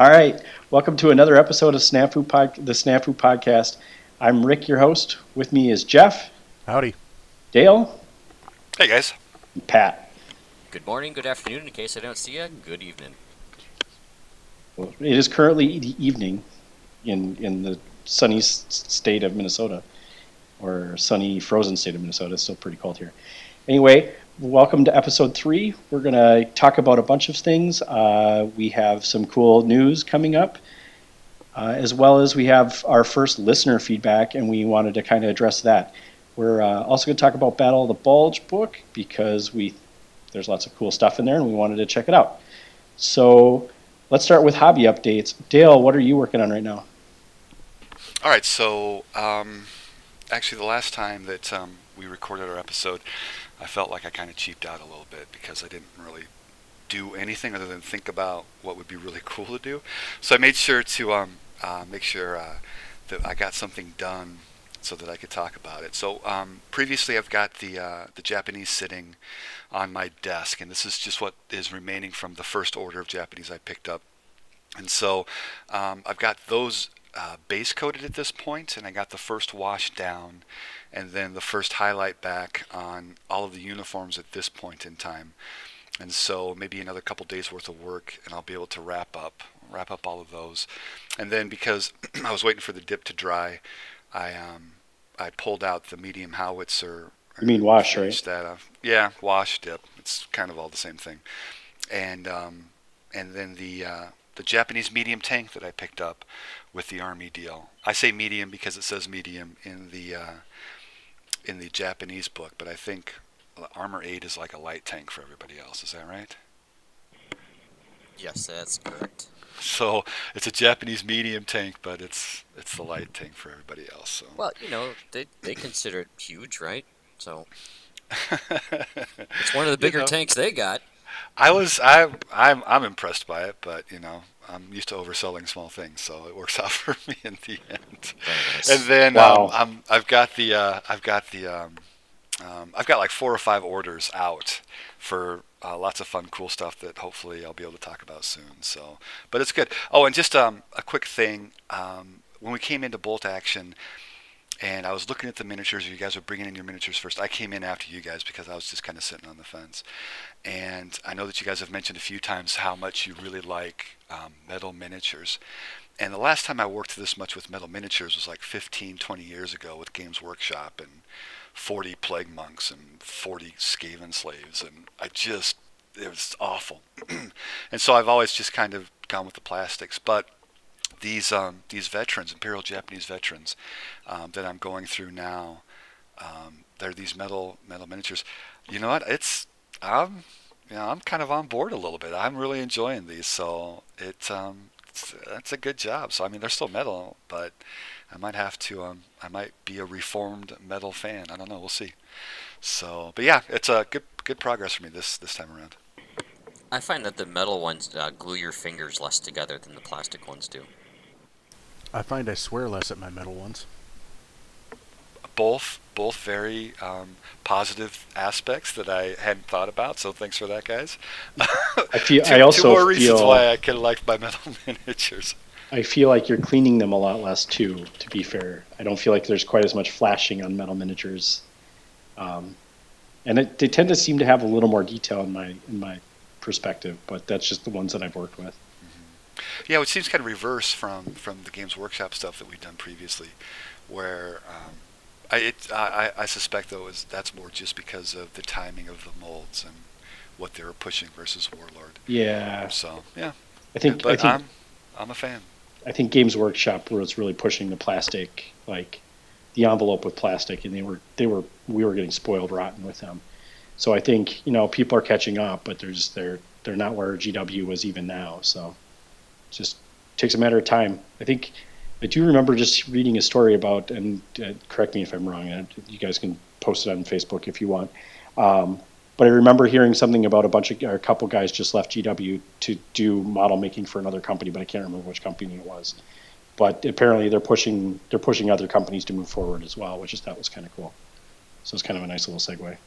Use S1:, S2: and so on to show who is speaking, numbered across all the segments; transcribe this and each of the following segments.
S1: All right, welcome to another episode of Snafu Pod, the Snafu Podcast. I'm Rick, your host. With me is Jeff,
S2: Howdy.
S1: Dale,
S3: Hey guys.
S1: and Pat.
S4: Good morning, good afternoon. In case I don't see you, good evening.
S1: Well, it is currently evening in in the sunny s- state of Minnesota, or sunny frozen state of Minnesota. It's still pretty cold here. Anyway, welcome to episode three. We're gonna talk about a bunch of things. Uh, we have some cool news coming up, uh, as well as we have our first listener feedback, and we wanted to kind of address that. We're uh, also going to talk about Battle of the Bulge book because we there's lots of cool stuff in there, and we wanted to check it out. So let's start with hobby updates. Dale, what are you working on right now?
S3: All right, so um, actually, the last time that um, we recorded our episode, I felt like I kind of cheaped out a little bit because I didn't really do anything other than think about what would be really cool to do. So I made sure to um, uh, make sure uh, that I got something done so that I could talk about it. So um, previously, I've got the uh, the Japanese sitting on my desk, and this is just what is remaining from the first order of Japanese I picked up. And so um, I've got those uh, base coated at this point, and I got the first wash down, and then the first highlight back on all of the uniforms at this point in time. And so maybe another couple days worth of work, and I'll be able to wrap up wrap up all of those. And then because I was waiting for the dip to dry, I um, I pulled out the medium howitzer.
S1: You mean wash, right?
S3: That off. Yeah, wash dip. It's kind of all the same thing. And um, and then the uh, the Japanese medium tank that I picked up with the army deal. I say medium because it says medium in the uh, in the Japanese book, but I think Armor 8 is like a light tank for everybody else. Is that right?
S4: Yes, that's correct.
S3: So it's a Japanese medium tank, but it's it's the light tank for everybody else. So
S4: Well, you know, they they consider it huge, right? So it's one of the
S3: You
S4: bigger
S3: know.
S4: tanks they got.
S3: I was I I'm I'm impressed by it, but you know I'm used to overselling small things, so it works out for me in the end.
S4: Nice.
S3: And then
S1: Wow.
S3: um, I'm I've got the uh, I've got the um, um, I've got like four or five orders out for uh, lots of fun, cool stuff that hopefully I'll be able to talk about soon. So, but it's good. Oh, and just um, a quick thing. Um, when we came into Bolt Action, and I was looking at the miniatures. You guys were bringing in your miniatures first. I came in after you guys because I was just kind of sitting on the fence. And I know that you guys have mentioned a few times how much you really like um, metal miniatures. And the last time I worked this much with metal miniatures was like 15, 20 years ago with Games Workshop and 40 Plague Monks and 40 Skaven Slaves. And I just, it was awful. and so I've always just kind of gone with the plastics. But these um, these veterans, Imperial Japanese veterans, um, that I'm going through now, um, they're these metal metal miniatures. You know what? It's I'm you know I'm kind of on board a little bit. I'm really enjoying these, so it um, it's, it's a good job. So I mean, they're still metal, but I might have to um, I might be a reformed metal fan. I don't know. We'll see. So, but yeah, it's a good good progress for me this this time around.
S4: I find that the metal ones uh, glue your fingers less together than the plastic ones do.
S2: I find I swear less at my metal ones.
S3: both both very um, positive aspects that I hadn't thought about. So thanks for that, guys.
S1: I feel.
S3: two,
S1: I also
S3: two more reasons
S1: feel.
S3: why I can like my metal miniatures.
S1: I feel like you're cleaning them a lot less too. To be fair, I don't feel like there's quite as much flashing on metal miniatures, um, and it, they tend to seem to have a little more detail in my in my perspective. But that's just the ones that I've worked with.
S3: Yeah, which seems kind of reverse from from the Games Workshop stuff that we've done previously, where um, I, it, I I I suspect though is that's more just because of the timing of the molds and what they were pushing versus Warlord.
S1: Yeah,
S3: So yeah,
S1: I think. I
S3: but
S1: think.
S3: I'm I'm a fan.
S1: I think Games Workshop was really pushing the plastic, like the envelope with plastic, and they were they were we were getting spoiled rotten with them. So I think you know people are catching up, but they're they're they're not where GW was even now. So just takes a matter of time. I think I do remember just reading a story about, and uh, correct me if I'm wrong. And you guys can post it on Facebook if you want. Um, but I remember hearing something about a bunch of a couple guys just left GW to do model making for another company, but I can't remember which company it was. But apparently they're pushing they're pushing other companies to move forward as well, which is that was kind of cool. So it's kind of a nice little segue.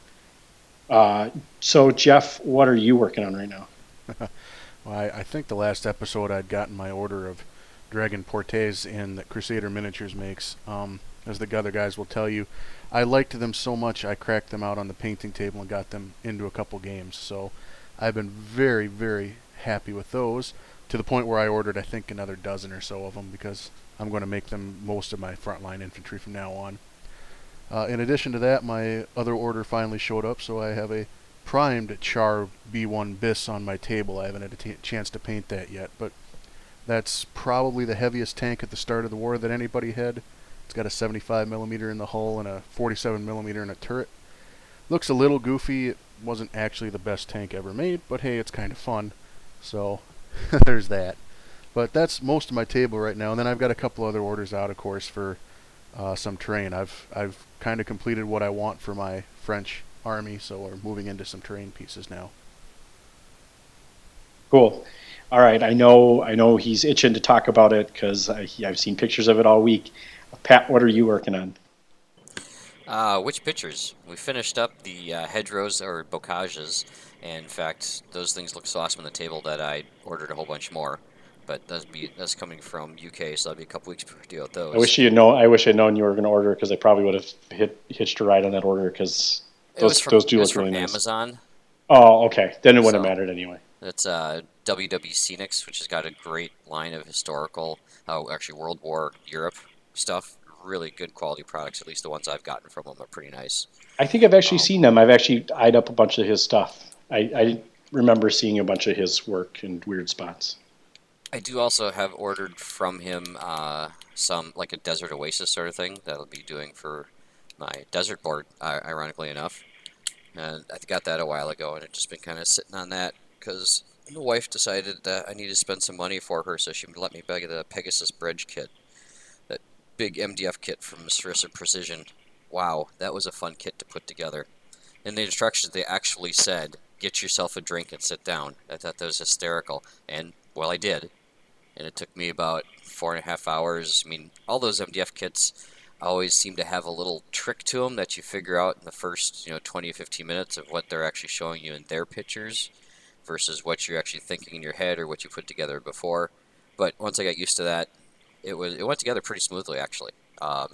S1: Uh, so Jeff, what are you working on right now?
S2: Well, I, I think the last episode I'd gotten my order of Dragon Portes in that Crusader Miniatures makes. Um, as the other guys will tell you, I liked them so much I cracked them out on the painting table and got them into a couple games. So I've been very, very happy with those to the point where I ordered I think another dozen or so of them because I'm going to make them most of my frontline infantry from now on. Uh, in addition to that, my other order finally showed up, so I have a primed Char B1 Bis on my table. I haven't had a t- chance to paint that yet, but that's probably the heaviest tank at the start of the war that anybody had. It's got a 75 millimeter in the hull and a 47 millimeter in a turret. Looks a little goofy. It wasn't actually the best tank ever made, but hey, it's kind of fun. So there's that. But that's most of my table right now. And then I've got a couple other orders out, of course, for uh, some terrain. I've I've kind of completed what I want for my French army, so we're moving into some terrain pieces now.
S1: Cool. All right. I know. I know he's itching to talk about it because I've seen pictures of it all week. Pat, what are you working on?
S4: Uh, which pictures? We finished up the uh, hedgerows or bocages, and in fact, those things look so awesome on the table that I ordered a whole bunch more. But that's be that's coming from UK, so that'll be a couple weeks before we deal with those.
S1: I wish you know. I wish I'd known you were going to order because I probably would have hit hitched a ride on that order because those
S4: from,
S1: those do
S4: look
S1: really nice.
S4: Amazon.
S1: Oh, okay. Then it wouldn't
S4: So-
S1: have mattered anyway.
S4: That's uh, WW Scenics, which has got a great line of historical, oh, actually World War Europe stuff. Really good quality products. At least the ones I've gotten from them are pretty nice.
S1: I think I've actually
S4: Oh.
S1: seen them. I've actually eyed up a bunch of his stuff. I, I remember seeing a bunch of his work in weird spots.
S4: I do also have ordered from him uh, some like a desert oasis sort of thing that I'll be doing for my desert board. Ironically enough, and I got that a while ago, and I've just been kind of sitting on that because the wife decided that I need to spend some money for her, so she let me buy the Pegasus Bridge kit, that big MDF kit from Sarissa Precision. Wow, that was a fun kit to put together. In the instructions, they actually said, "Get yourself a drink and sit down." I thought that was hysterical, and well, I did and it took me about four and a half hours. I mean, all those MDF kits always seem to have a little trick to them that you figure out in the first, you know, 20 or 15 minutes of what they're actually showing you in their pictures versus what you're actually thinking in your head or what you put together before. But once I got used to that, it was it went together pretty smoothly actually. Um,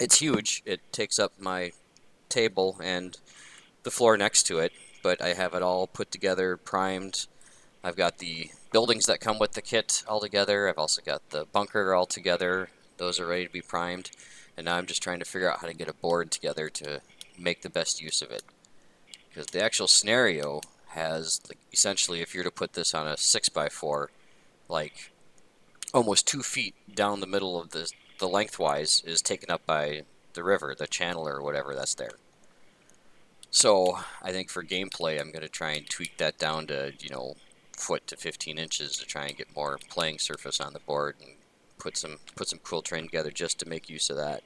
S4: it's huge. It takes up my table and the floor next to it, but I have it all put together, primed. I've got the buildings that come with the kit all together. I've also got the bunker all together. Those are ready to be primed. And now I'm just trying to figure out how to get a board together to make the best use of it. Because the actual scenario has, like, essentially, if you're to put this on a 6x4, like almost two feet down the middle of the, the lengthwise is taken up by the river, the channel or whatever that's there. So I think for gameplay, I'm going to try and tweak that down to, you know, foot to 15 inches to try and get more playing surface on the board and put some put some cool terrain together just to make use of that.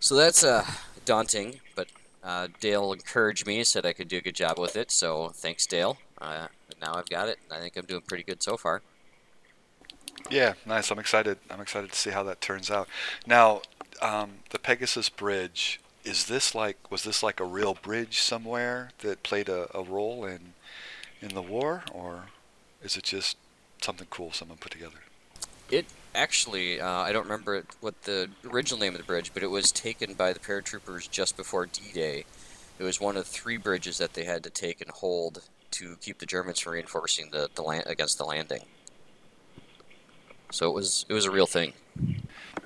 S4: So that's uh, daunting, but uh, Dale encouraged me, said I could do a good job with it. So thanks, Dale. Uh, now I've got it. I think I'm doing pretty good so far.
S3: Yeah, nice. I'm excited. I'm excited to see how that turns out. Now, um, the Pegasus Bridge is this like was this like a real bridge somewhere that played a, a role in in the war, or is it just something cool someone put together?
S4: It actually, uh, I don't remember what the original name of the bridge, but it was taken by the paratroopers just before D-Day. It was one of three bridges that they had to take and hold to keep the Germans from reinforcing the, the land against the landing. So it was it was a real thing.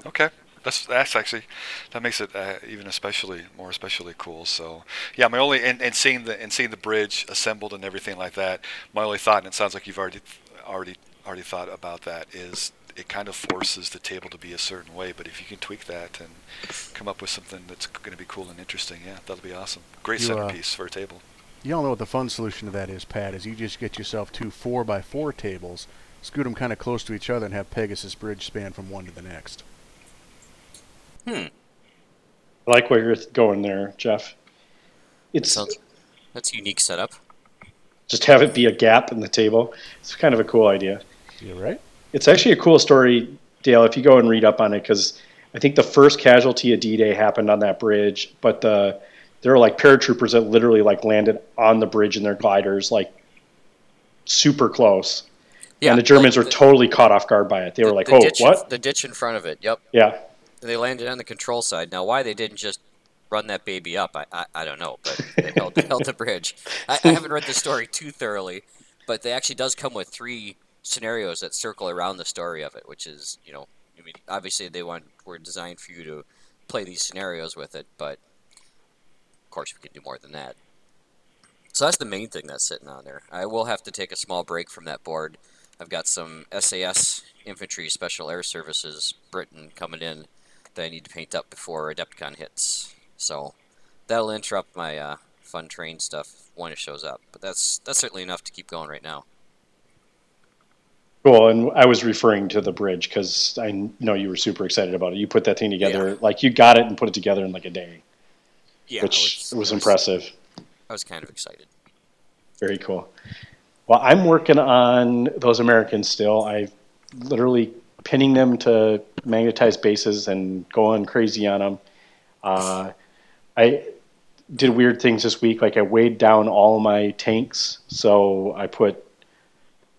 S3: Okay, that's that's actually that makes it uh, even especially more especially cool. So yeah, my only and, and seeing the and seeing the bridge assembled and everything like that. My only thought, and it sounds like you've already already already thought about that, is it kind of forces the table to be a certain way. But if you can tweak that and come up with something that's going to be cool and interesting, yeah, that'll be awesome. Great
S2: You, uh,
S3: centerpiece for a table.
S2: You all know what the fun solution to that is, Pat, is you just get yourself two 4 by 4 tables, scoot them kind of close to each other, and have Pegasus Bridge span from one to the next.
S4: Hmm.
S1: I like where you're going there, Jeff. It's
S4: Sounds that's a unique setup.
S1: just have it be a gap in the table. It's kind of a cool idea.
S2: You're right?
S1: It's actually a cool story, Dale, if you go and read up on it, because I think the first casualty of D-Day happened on that bridge, but the there were like paratroopers that literally like landed on the bridge in their gliders, like super close.
S4: Yeah,
S1: and the Germans
S4: like
S1: were totally caught off guard by it. They were like,
S4: the
S1: "Oh,
S4: ditch in-
S1: what?"
S4: the ditch in front of it. Yep.
S1: Yeah,
S4: They landed on the control side. Now, why they didn't just run that baby up, I, I, I don't know, but they held, held the bridge. I, I haven't read the story too thoroughly, but they actually does come with three scenarios that circle around the story of it, which is, you know, I mean, obviously they want were designed for you to play these scenarios with it, but of course we can do more than that. So that's the main thing that's sitting on there. I will have to take a small break from that board. I've got some SAS Infantry Special Air Services Britain coming in that I need to paint up before Adepticon hits. So that'll interrupt my uh, fun train stuff when it shows up. But that's that's certainly enough to keep going right now.
S1: Cool. And I was referring to the bridge because I know you were super excited about it. You put that thing together,
S4: Yeah.
S1: like you got it and put it together in like a day,
S4: Yeah,
S1: which
S4: I
S1: was impressive.
S4: I was kind of excited.
S1: Very cool. Well, I'm working on those Americans still. I literally pinning them to magnetized bases and going crazy on them. Uh, I did weird things this week. Like I weighed down all my tanks, so I put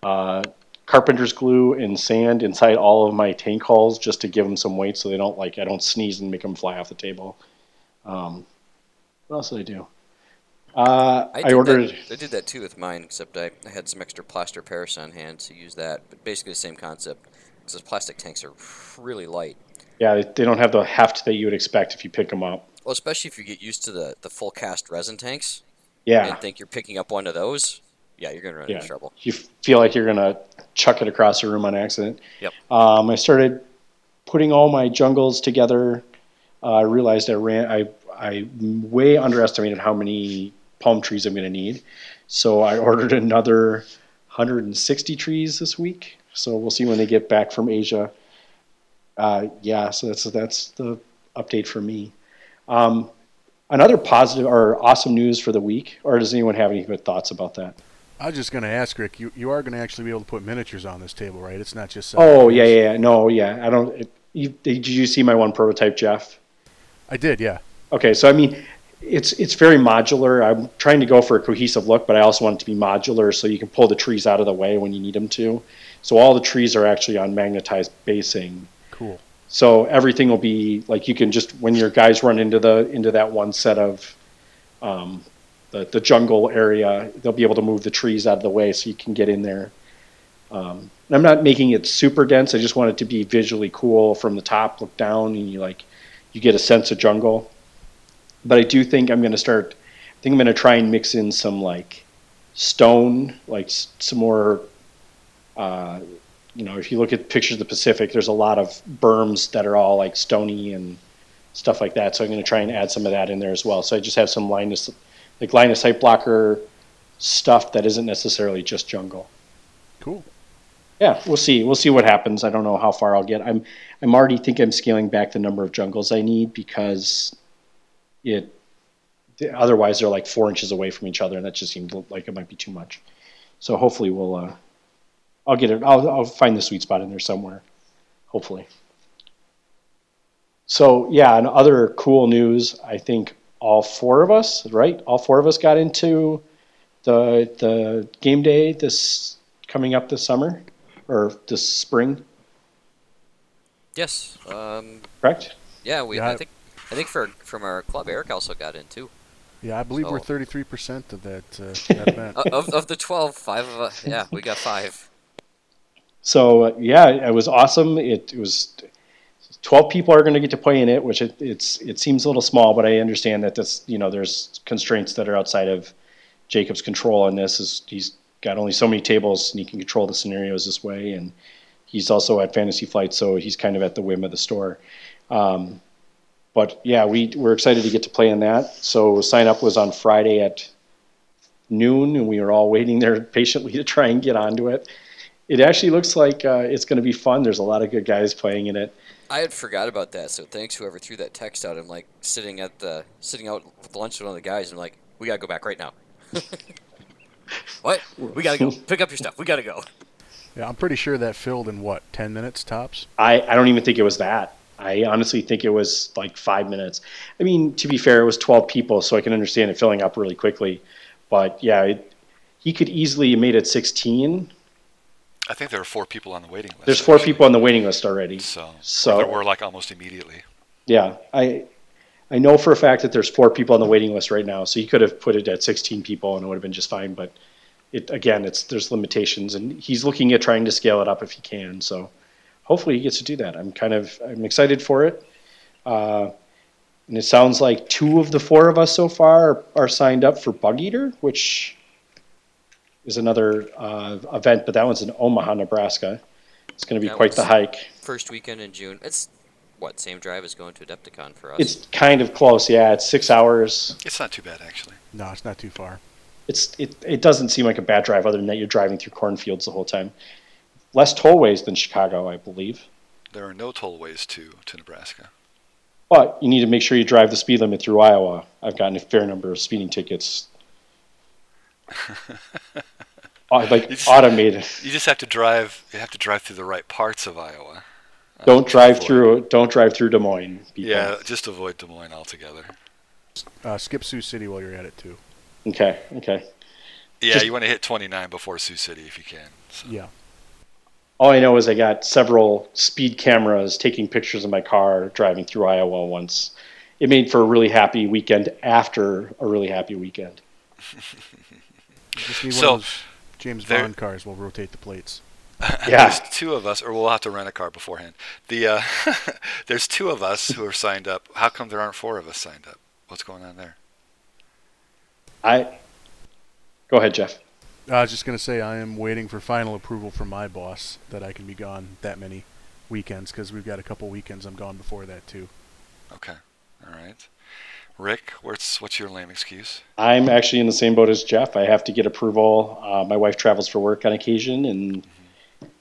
S1: uh, carpenter's glue and sand inside all of my tank hulls just to give them some weight, so they don't like I don't sneeze and make them fly off the table. Um, what else did I do? Uh, I,
S4: did
S1: ordered.
S4: That, I did that too with mine, except I, I had some extra plaster Paris on hand to use that. But basically the same concept, because those plastic tanks are really light.
S1: Yeah, they- they don't have the heft that you would expect if you pick them up.
S4: Well, especially if you get used to the, the full cast resin tanks
S1: Yeah,
S4: and think you're picking up one of those, yeah, you're gonna run
S1: yeah.
S4: into trouble.
S1: You feel like you're gonna chuck it across the room on accident.
S4: Yep.
S1: Um, I started putting all my jungles together. Uh, I realized I ran. I I way underestimated how many palm trees I'm gonna need, so I ordered another 160 trees this week. So we'll see when they get back from Asia. Uh, yeah, so that's that's the update for me. Um, another positive or awesome news for the week, or does anyone have any good thoughts about that?
S2: I was just going to ask Rick. You you are going to actually be able to put miniatures on this table, right? It's not just.
S1: Oh yeah, yeah, yeah. No, yeah. I don't. It, you, did you see my one prototype, Jeff?
S2: I did, yeah.
S1: Okay, so I mean, it's it's very modular. I'm trying to go for a cohesive look, but I also want it to be modular so you can pull the trees out of the way when you need them to. So all the trees are actually on magnetized basing.
S2: Cool.
S1: So everything will be like you can just when your guys run into the into that one set of um, the the jungle area, they'll be able to move the trees out of the way so you can get in there. Um, and I'm not making it super dense. I just want it to be visually cool from the top, look down, and you like you get a sense of jungle. But I do think I'm going to start. I think I'm going to try and mix in some like stone, like some more. Uh, you know, if you look at pictures of the Pacific, there's a lot of berms that are all like stony and stuff like that. So I'm going to try and add some of that in there as well. So I just have some line like line of sight blocker stuff that isn't necessarily just jungle.
S2: Cool.
S1: Yeah, we'll see. We'll see what happens. I don't know how far I'll get. I'm I'm already think I'm scaling back the number of jungles I need because it otherwise they're like four inches away from each other, and that just seemed like it might be too much. So hopefully we'll uh, I'll get it. I'll I'll find the sweet spot in there somewhere. Hopefully. So yeah, and other cool news. I think all four of us, right? All four of us got into the the game day this coming up this summer or this spring,
S4: Yes. Um,
S1: correct?
S4: yeah, we.
S2: Yeah,
S4: I
S2: I-
S4: think. I think for from our club, Eric also got in too.
S2: Yeah, I believe we're 33% of that, uh, that event.
S4: Uh, of of the twelve, five of us. Yeah, we got five.
S1: So uh, yeah, it was awesome. It, it was twelve people are going to get to play in it, which it, it's it seems a little small, but I understand that this you know there's constraints that are outside of Jacob's control on this. Is he's got only so many tables and he can control the scenarios this way, and he's also at Fantasy Flight, so he's kind of at the whim of the store. Um, but yeah, we we're excited to get to play in that. So sign up was on Friday at noon, and we were all waiting there patiently to try and get onto it. It actually looks like uh, it's going to be fun. There's a lot of good guys playing in it.
S4: I had forgot about that, so thanks whoever threw that text out. I'm like sitting at the sitting out with lunch with one of the guys, and I'm like, we gotta go back right now. what? We gotta go. Pick up your stuff. We gotta go.
S2: Yeah, I'm pretty sure that filled in what, 10 minutes tops?
S1: I, I don't even think it was that. I honestly think it was like five minutes. I mean, to be fair, it was 12 people, so I can understand it filling up really quickly. But yeah, it, he could easily have made it 16.
S3: I think there are four people on the waiting list.
S1: There's four
S3: actually.
S1: people on the waiting list already.
S3: So,
S1: So-
S3: there were like almost immediately.
S1: Yeah, I I know for a fact that there's four people on the waiting list right now. So he could have put it at 16 people and it would have been just fine. But it again, it's there's limitations, and he's looking at trying to scale it up if he can. So hopefully he gets to do that. I'm kind of I'm excited for it. Uh, and it sounds like two of the four of us so far are, are signed up for Bug Eater, which is another uh, event, but that one's in Omaha, Nebraska. It's going to be
S4: That
S1: quite the hike.
S4: First weekend in June. It's what same drive as going to Adepticon for us.
S1: It's kind of close, yeah. It's six hours.
S3: It's not too bad actually.
S2: No, it's not too far.
S1: It's it, it doesn't seem like a bad drive, other than that you're driving through cornfields the whole time. Less tollways than Chicago, I believe.
S3: There are no tollways to to Nebraska.
S1: But you need to make sure you drive the speed limit through Iowa. I've gotten a fair number of speeding tickets. Uh, like
S3: It's-
S1: automated.
S3: You just have to drive. You have to drive through the right parts of Iowa. Uh,
S1: Don't
S3: to
S1: drive through. Don't drive through Des Moines. people.
S3: Yeah, just avoid Des Moines altogether.
S2: Uh, skip Sioux City while you're at it too.
S1: Okay. Okay.
S3: Yeah,
S1: Just-
S3: you want to hit 29 before Sioux City if you can. So.
S2: Yeah.
S1: All I know is I got several speed cameras taking pictures of my car driving through Iowa once. It made for a really happy weekend after a really happy weekend.
S2: Just need
S3: So,
S2: of those James
S3: there-
S2: Bond cars. We'll rotate the plates.
S1: Yeah.
S3: There's two of us, or we'll have to rent a car beforehand. The uh, there's two of us who are signed up. How come there aren't four of us signed up? What's going on there?
S1: I go ahead, Jeff.
S2: I was just gonna say I am waiting for final approval from my boss that I can be gone that many weekends because we've got a couple weekends I'm gone before that too.
S3: Okay, all right. Rick, what's what's your lame excuse?
S1: I'm actually in the same boat as Jeff. I have to get approval. Uh, my wife travels for work on occasion, and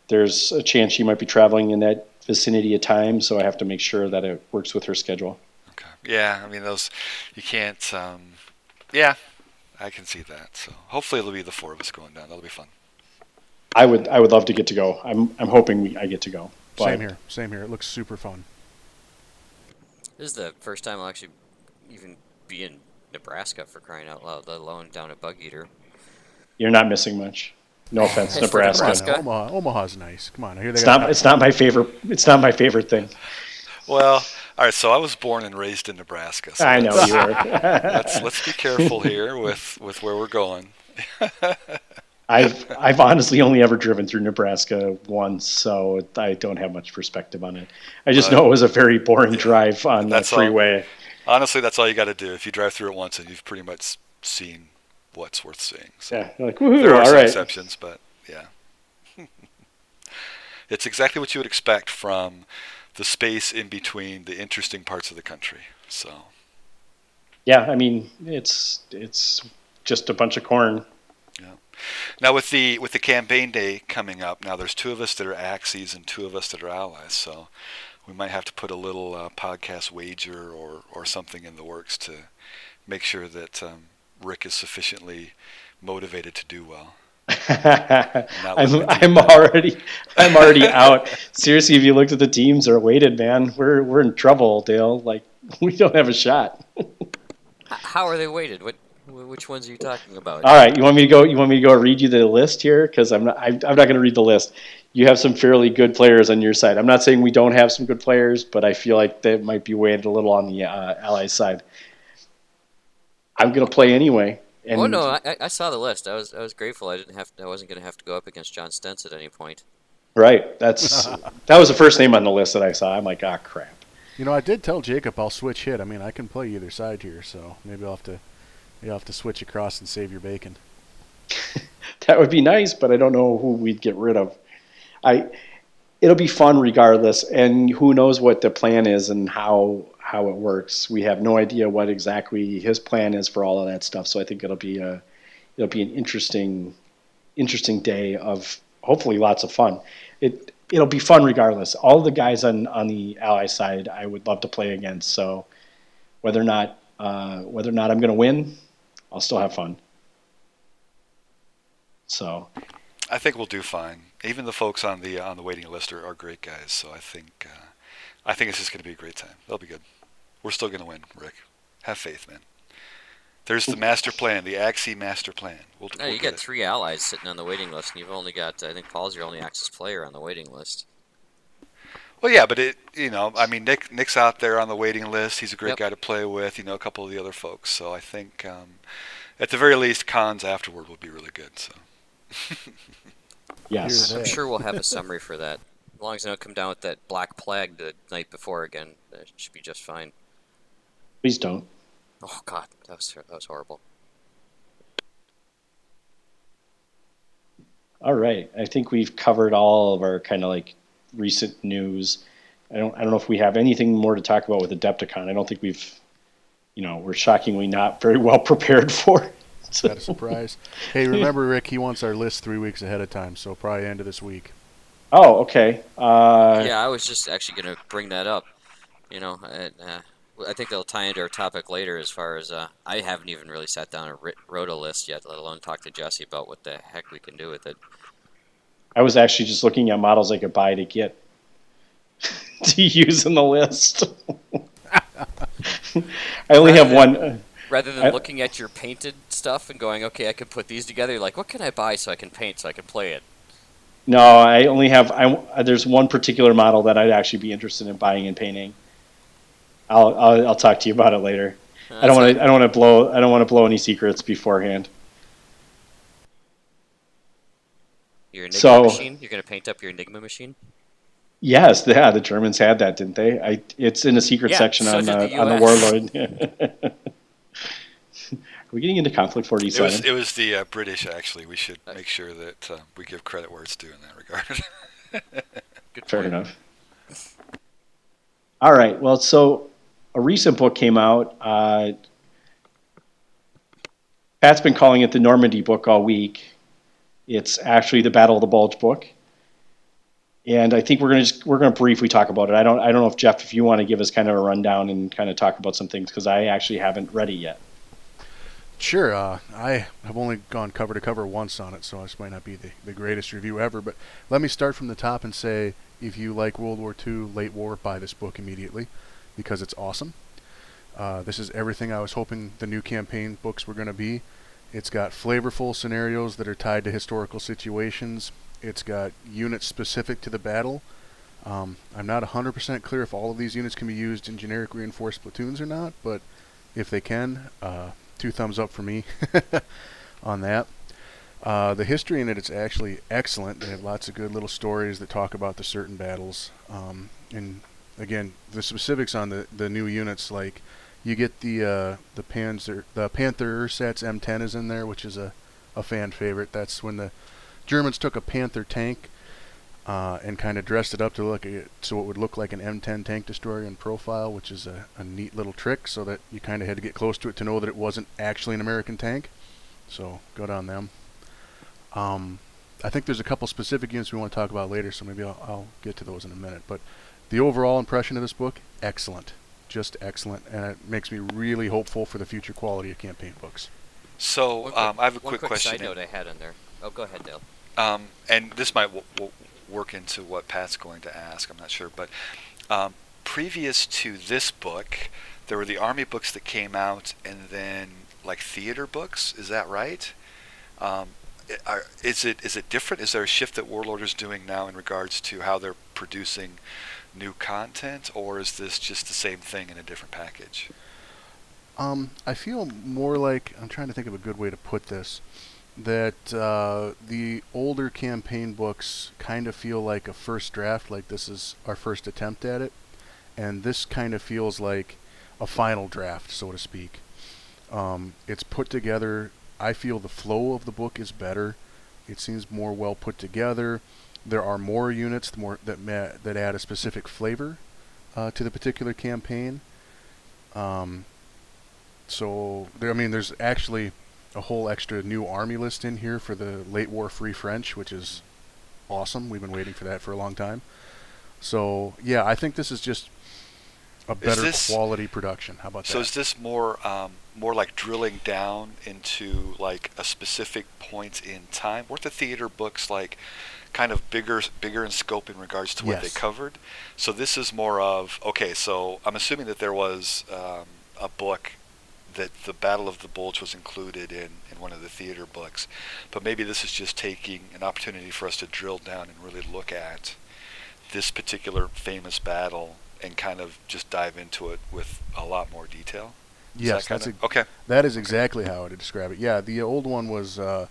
S1: there's a chance she might be traveling in that vicinity at times, so I have to make sure that it works with her schedule.
S3: Okay. Yeah, I mean those, you can't. Um, yeah, I can see that. So hopefully it'll be the four of us going down. That'll be fun.
S1: I would I would love to get to go. I'm I'm hoping we, I get to go. But
S2: Same here. Same here. It looks super fun.
S4: This is the first time I'll actually even be in Nebraska for crying out loud, let alone down at Bug Eater.
S1: You're not missing much. No offense, Nebraska.
S4: Nebraska.
S2: Come Omaha, Omaha's nice. Come on, I hear they
S1: It's not it's not my favorite. It's not my favorite thing.
S3: Well, all right. So I was born and raised in Nebraska. So
S1: I know
S3: let's-
S1: you were.
S3: Let's let's be careful here with with where we're going.
S1: I've I've honestly only ever driven through Nebraska once, so I don't have much perspective on it. I just
S3: Uh,
S1: know it was a very boring drive on that
S3: freeway. all. Honestly, that's all you got to do. If you drive through it once, and you've pretty much seen what's worth seeing. So
S1: Yeah, like woohoo!
S3: there are
S1: All
S3: some
S1: right.
S3: exceptions, but yeah, it's exactly what you would expect from the space in between the interesting parts of the country. So
S1: Yeah, I mean it's it's just a bunch of corn. Yeah.
S3: now with the with the campaign day coming up, now there's two of us that are axes and two of us that are allies. So we might have to put a little uh, podcast wager or or something in the works to make sure that um, Rick is sufficiently motivated to do well.
S1: I'm I'm already I'm already out. Seriously, if you looked at the teams that are weighted, man, we're we're in trouble, Dale. Like we don't have a shot.
S4: How are they weighted? What, which ones are you talking about?
S1: All right, you want me to go? You want me to go read you the list here? Because I'm not. I, I'm not going to read the list. You have some fairly good players on your side. I'm not saying we don't have some good players, but I feel like they might be weighted a little on the uh, Allies side. I'm going to play anyway. And
S4: oh no, I, I- I saw the list. I was I was grateful I didn't have I wasn't going to have to go up against John Stentz at any point.
S1: right, that's that was the first name on the list that I saw. I'm like, ah, crap.
S2: You know, I did tell Jacob I'll switch hit. I mean, I can play either side here, so maybe I'll have to, maybe I'll have to switch across and save your bacon.
S1: That would be nice, but I don't know who we'd get rid of. I it'll be fun regardless, and who knows what the plan is and how how it works. We have no idea what exactly his plan is for all of that stuff. So I think it'll be a it'll be an interesting interesting day of hopefully lots of fun. It it'll be fun regardless. All the guys on on the ally side I would love to play against. So whether or not uh, whether or not I'm going to win, I'll still have fun. So
S3: I think we'll do fine. Even the folks on the on the waiting list are, are great guys. So I think uh, I think it's just going to be a great time. That'll be good. We're still going to win, Rick. Have faith, man. There's the master plan, the Axie master plan. We'll,
S4: No,
S3: we'll
S4: you got
S3: it.
S4: three allies sitting on the waiting list, and you've only got, I think Paul's your only Axis player on the waiting list.
S3: Well, yeah, but it, you know, I mean, Nick, Nick's out there on the waiting list. He's a great
S4: Yep.
S3: guy to play with. You know, a couple of the other folks. So I think, um, at the very least, cons afterward will be really good. So
S1: Yes.
S4: I'm sure we'll have a summary for that. As long as they don't come down with that black plague the night before again, that should be just fine.
S1: Please don't.
S4: Oh God, that was that was horrible.
S1: All right. I think we've covered all of our kind of like recent news. I don't I don't know if we have anything more to talk about with Adepticon. I don't think we've you know, we're shockingly not very well prepared for it.
S2: Not a surprise. hey, remember, Rick? He wants our list three weeks ahead of time, so probably end of this week.
S1: Oh, okay. Uh,
S4: yeah, I was just actually going to bring that up. You know, and, uh, I think they'll tie into our topic later. As far as uh, I haven't even really sat down and writ- wrote a list yet, let alone talk to Jesse about what the heck we can do with it.
S1: I was actually just looking at models I could buy to get to use in the list. I only have one.
S4: Rather than
S1: I-
S4: looking at your painted stuff and going, okay, I can put these together. You're like, what can I buy so I can paint so I can play it?
S1: No, I only have. I uh, there's one particular model that I'd actually be interested in buying and painting. I'll I'll, I'll talk to you about it later. I don't want to. I don't want to blow. I don't want to blow any secrets beforehand.
S4: Your Enigma
S1: So-
S4: machine. You're going to paint up your Enigma machine.
S1: Yes, yeah, the Germans had that, didn't they? I. It's in a secret
S4: Yeah,
S1: section
S4: so
S1: on the,
S4: the
S1: on the warlord. Are we getting into conflict
S3: it was
S1: forty-seven?
S3: it was the uh, British actually. We should make sure that uh, we give credit where it's due in that regard.
S4: Good
S1: Fair
S4: point.
S1: enough. All right. Well, so a recent book came out. Uh, Pat's been calling it the Normandy book all week. It's actually the Battle of the Bulge book, and I think we're gonna just we're gonna briefly talk about it. I don't I don't know if Jeff, if you want to give us kind of a rundown and kind of talk about some things because I actually haven't read it yet.
S2: Sure. Uh, I have only gone cover to cover once on it, so this might not be the, the greatest review ever. But let me start from the top and say if you like World War II, late war, buy this book immediately because it's awesome. Uh, this is everything I was hoping the new campaign books were going to be. It's got flavorful scenarios that are tied to historical situations. It's got units specific to the battle. Um, I'm not 100% clear if all of these units can be used in generic reinforced platoons or not, but if they can, uh, two thumbs up for me on that. Uh, the history in it is actually excellent. They have lots of good little stories that talk about the certain battles. Um, and again, the specifics on the, the new units, like you get the uh, the Panzer the Panther Ersatz M10 is in there, which is a, a fan favorite. That's when the Germans took a Panther tank uh, and kind of dressed it up to look at, so it would look like an M10 tank destroyer in profile, which is a, a neat little trick, so that you kind of had to get close to it to know that it wasn't actually an American tank. So good on them. Um, I think there's a couple specific units we want to talk about later, so maybe I'll, I'll get to those in a minute. But the overall impression of this book, excellent, just excellent, and it makes me really hopeful for the future quality of campaign books.
S3: so
S4: quick-
S3: um, I have a quick,
S4: quick
S3: question.
S4: side note I had in there. Oh, go ahead, Dale.
S3: Um, and this might w- w- work into what Pat's going to ask. I'm not sure, but um, previous to this book, there were the army books that came out, and then like theater books. Is that right? Um, are, is it is it different? Is there a shift that Warlord is doing now in regards to how they're producing new content, or is this just the same thing in a different package?
S2: Um, I feel more like I'm trying to think of a good way to put this. That uh, the older campaign books kind of feel like a first draft, like this is our first attempt at it, and this kind of feels like a final draft, so to speak. Um, it's put together. I feel the flow of the book is better. It seems more well put together. There are more units more that ma- that add a specific flavor uh, to the particular campaign. Um, so there, I mean, there's actually a whole extra new army list in here for the late war free French, which is awesome. We've been waiting for that for a long time. So yeah, I think this is just a better
S3: this-
S2: quality production. How about that?
S3: So is this more um, more like drilling down into like a specific point in time? Weren't the theater books like kind of bigger bigger in scope in regards to what
S2: Yes.
S3: they covered? So this is more of okay. So I'm assuming that there was um, a book that the Battle of the Bulge was included in, in one of the theater books, but maybe this is just taking an opportunity for us to drill down and really look at this particular famous battle and kind of just dive into it with a lot more detail. Is
S2: Yes,
S3: that
S2: that's
S3: kinda-
S2: a,
S3: okay.
S2: that is exactly how I would describe it. Yeah, the old one was uh,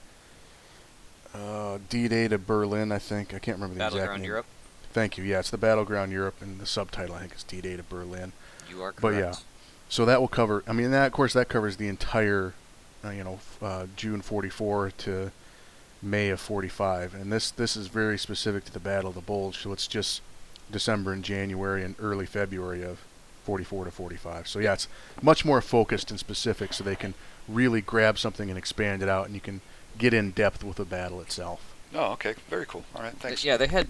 S2: uh, D-Day to Berlin, I think. I can't remember the exact
S4: Battleground
S2: name.
S4: Europe.
S2: Thank you. Yeah, it's the Battleground Europe, and the subtitle I think is D-Day to Berlin.
S4: You are correct.
S2: But yeah, so that will cover. I mean, that of course that covers the entire, uh, you know, uh, June '44 to May of '45, and this this is very specific to the Battle of the Bulge. So it's just December and January and early February of '44 to '45. So yeah, it's much more focused and specific, so they can really grab something and expand it out, and you can get in depth with the battle itself.
S3: Oh, okay. Very cool. All right. Thanks.
S4: Yeah, they had.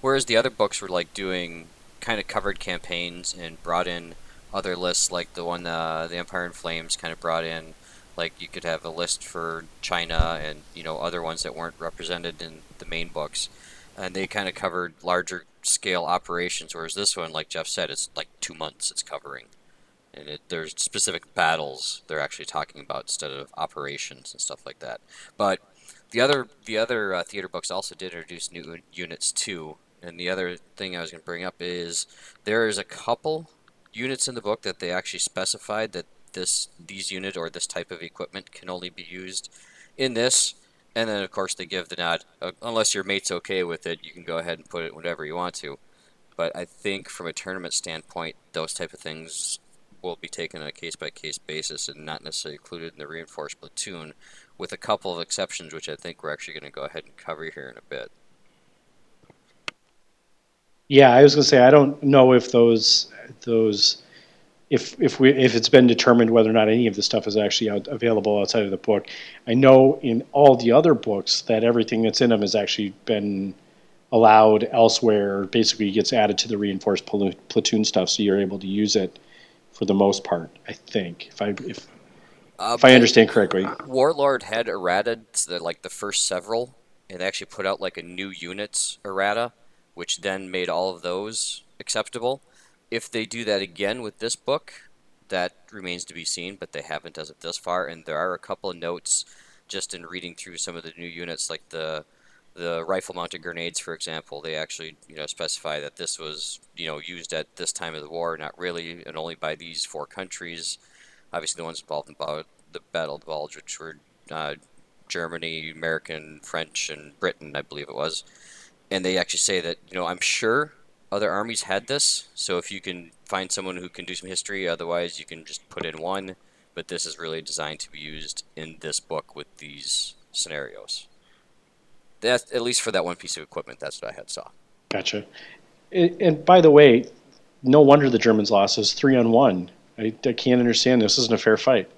S4: Whereas the other books were like doing kind of covered campaigns and brought in other lists, like the one uh, the Empire in Flames kind of brought in. Like you could have a list for China and you know other ones that weren't represented in the main books, and they kind of covered larger scale operations. Whereas this one, like Jeff said, it's like two months it's covering, and it, there's specific battles they're actually talking about instead of operations and stuff like that. But the other the other uh, theater books also did introduce new units too. And the other thing I was going to bring up is there is a couple units in the book that they actually specified that this these unit or this type of equipment can only be used in this. And then of course they give the nod uh, unless your mate's okay with it, you can go ahead and put it whatever you want to. But I think from a tournament standpoint, those type of things will be taken on a case by case basis and not necessarily included in the reinforced platoon with a couple of exceptions, which I think we're actually going to go ahead and cover here in a bit.
S1: Yeah, I was gonna say I don't know if those those if if we if it's been determined whether or not any of the stuff is actually out, available outside of the book. I know in all the other books that everything that's in them has actually been allowed elsewhere. Basically, gets added to the reinforced plu- platoon stuff, so you're able to use it for the most part. I think if I if
S4: Uh,
S1: if I understand correctly.
S4: Warlord had errata, the, like the first several, and they actually put out like a new units errata, which then made all of those acceptable. If they do that again with this book, that remains to be seen, but they haven't as of this far. And there are a couple of notes just in reading through some of the new units, like the the rifle mounted grenades, for example. They actually you know specify that this was you know used at this time of the war, not really, and only by these four countries. Obviously, the ones involved in the Battle of the Bulge, which were uh, Germany, American, French, and Britain, I believe it was. And they actually say that, you know, I'm sure other armies had this, so if you can find someone who can do some history, otherwise you can just put in one. But this is really designed to be used in this book with these scenarios. That's at least for that one piece of equipment. That's what I had saw.
S1: Gotcha. And, and by the way, no wonder the Germans lost. It was three on one. I, I can't understand. This isn't a fair fight.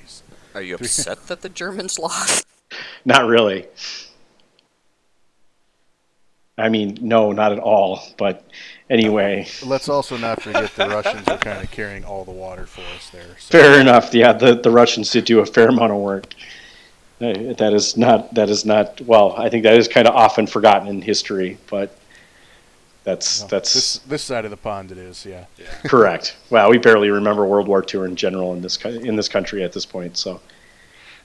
S2: Nice.
S4: Are you upset that the Germans lost?
S1: Not really. I mean, no, not at all. But anyway,
S2: Let's also not forget the Russians are kind of carrying all the water for us there. So.
S1: fair enough. Yeah, the, the Russians did do a fair amount of work. Uh, That is not. That is not. Well, I think that is kind of often forgotten in history, but that's
S2: No,
S1: that's
S2: this this side of the pond. It is, yeah.
S3: Yeah.
S1: correct. Well, we barely remember World War II in general in this in this country at this point. So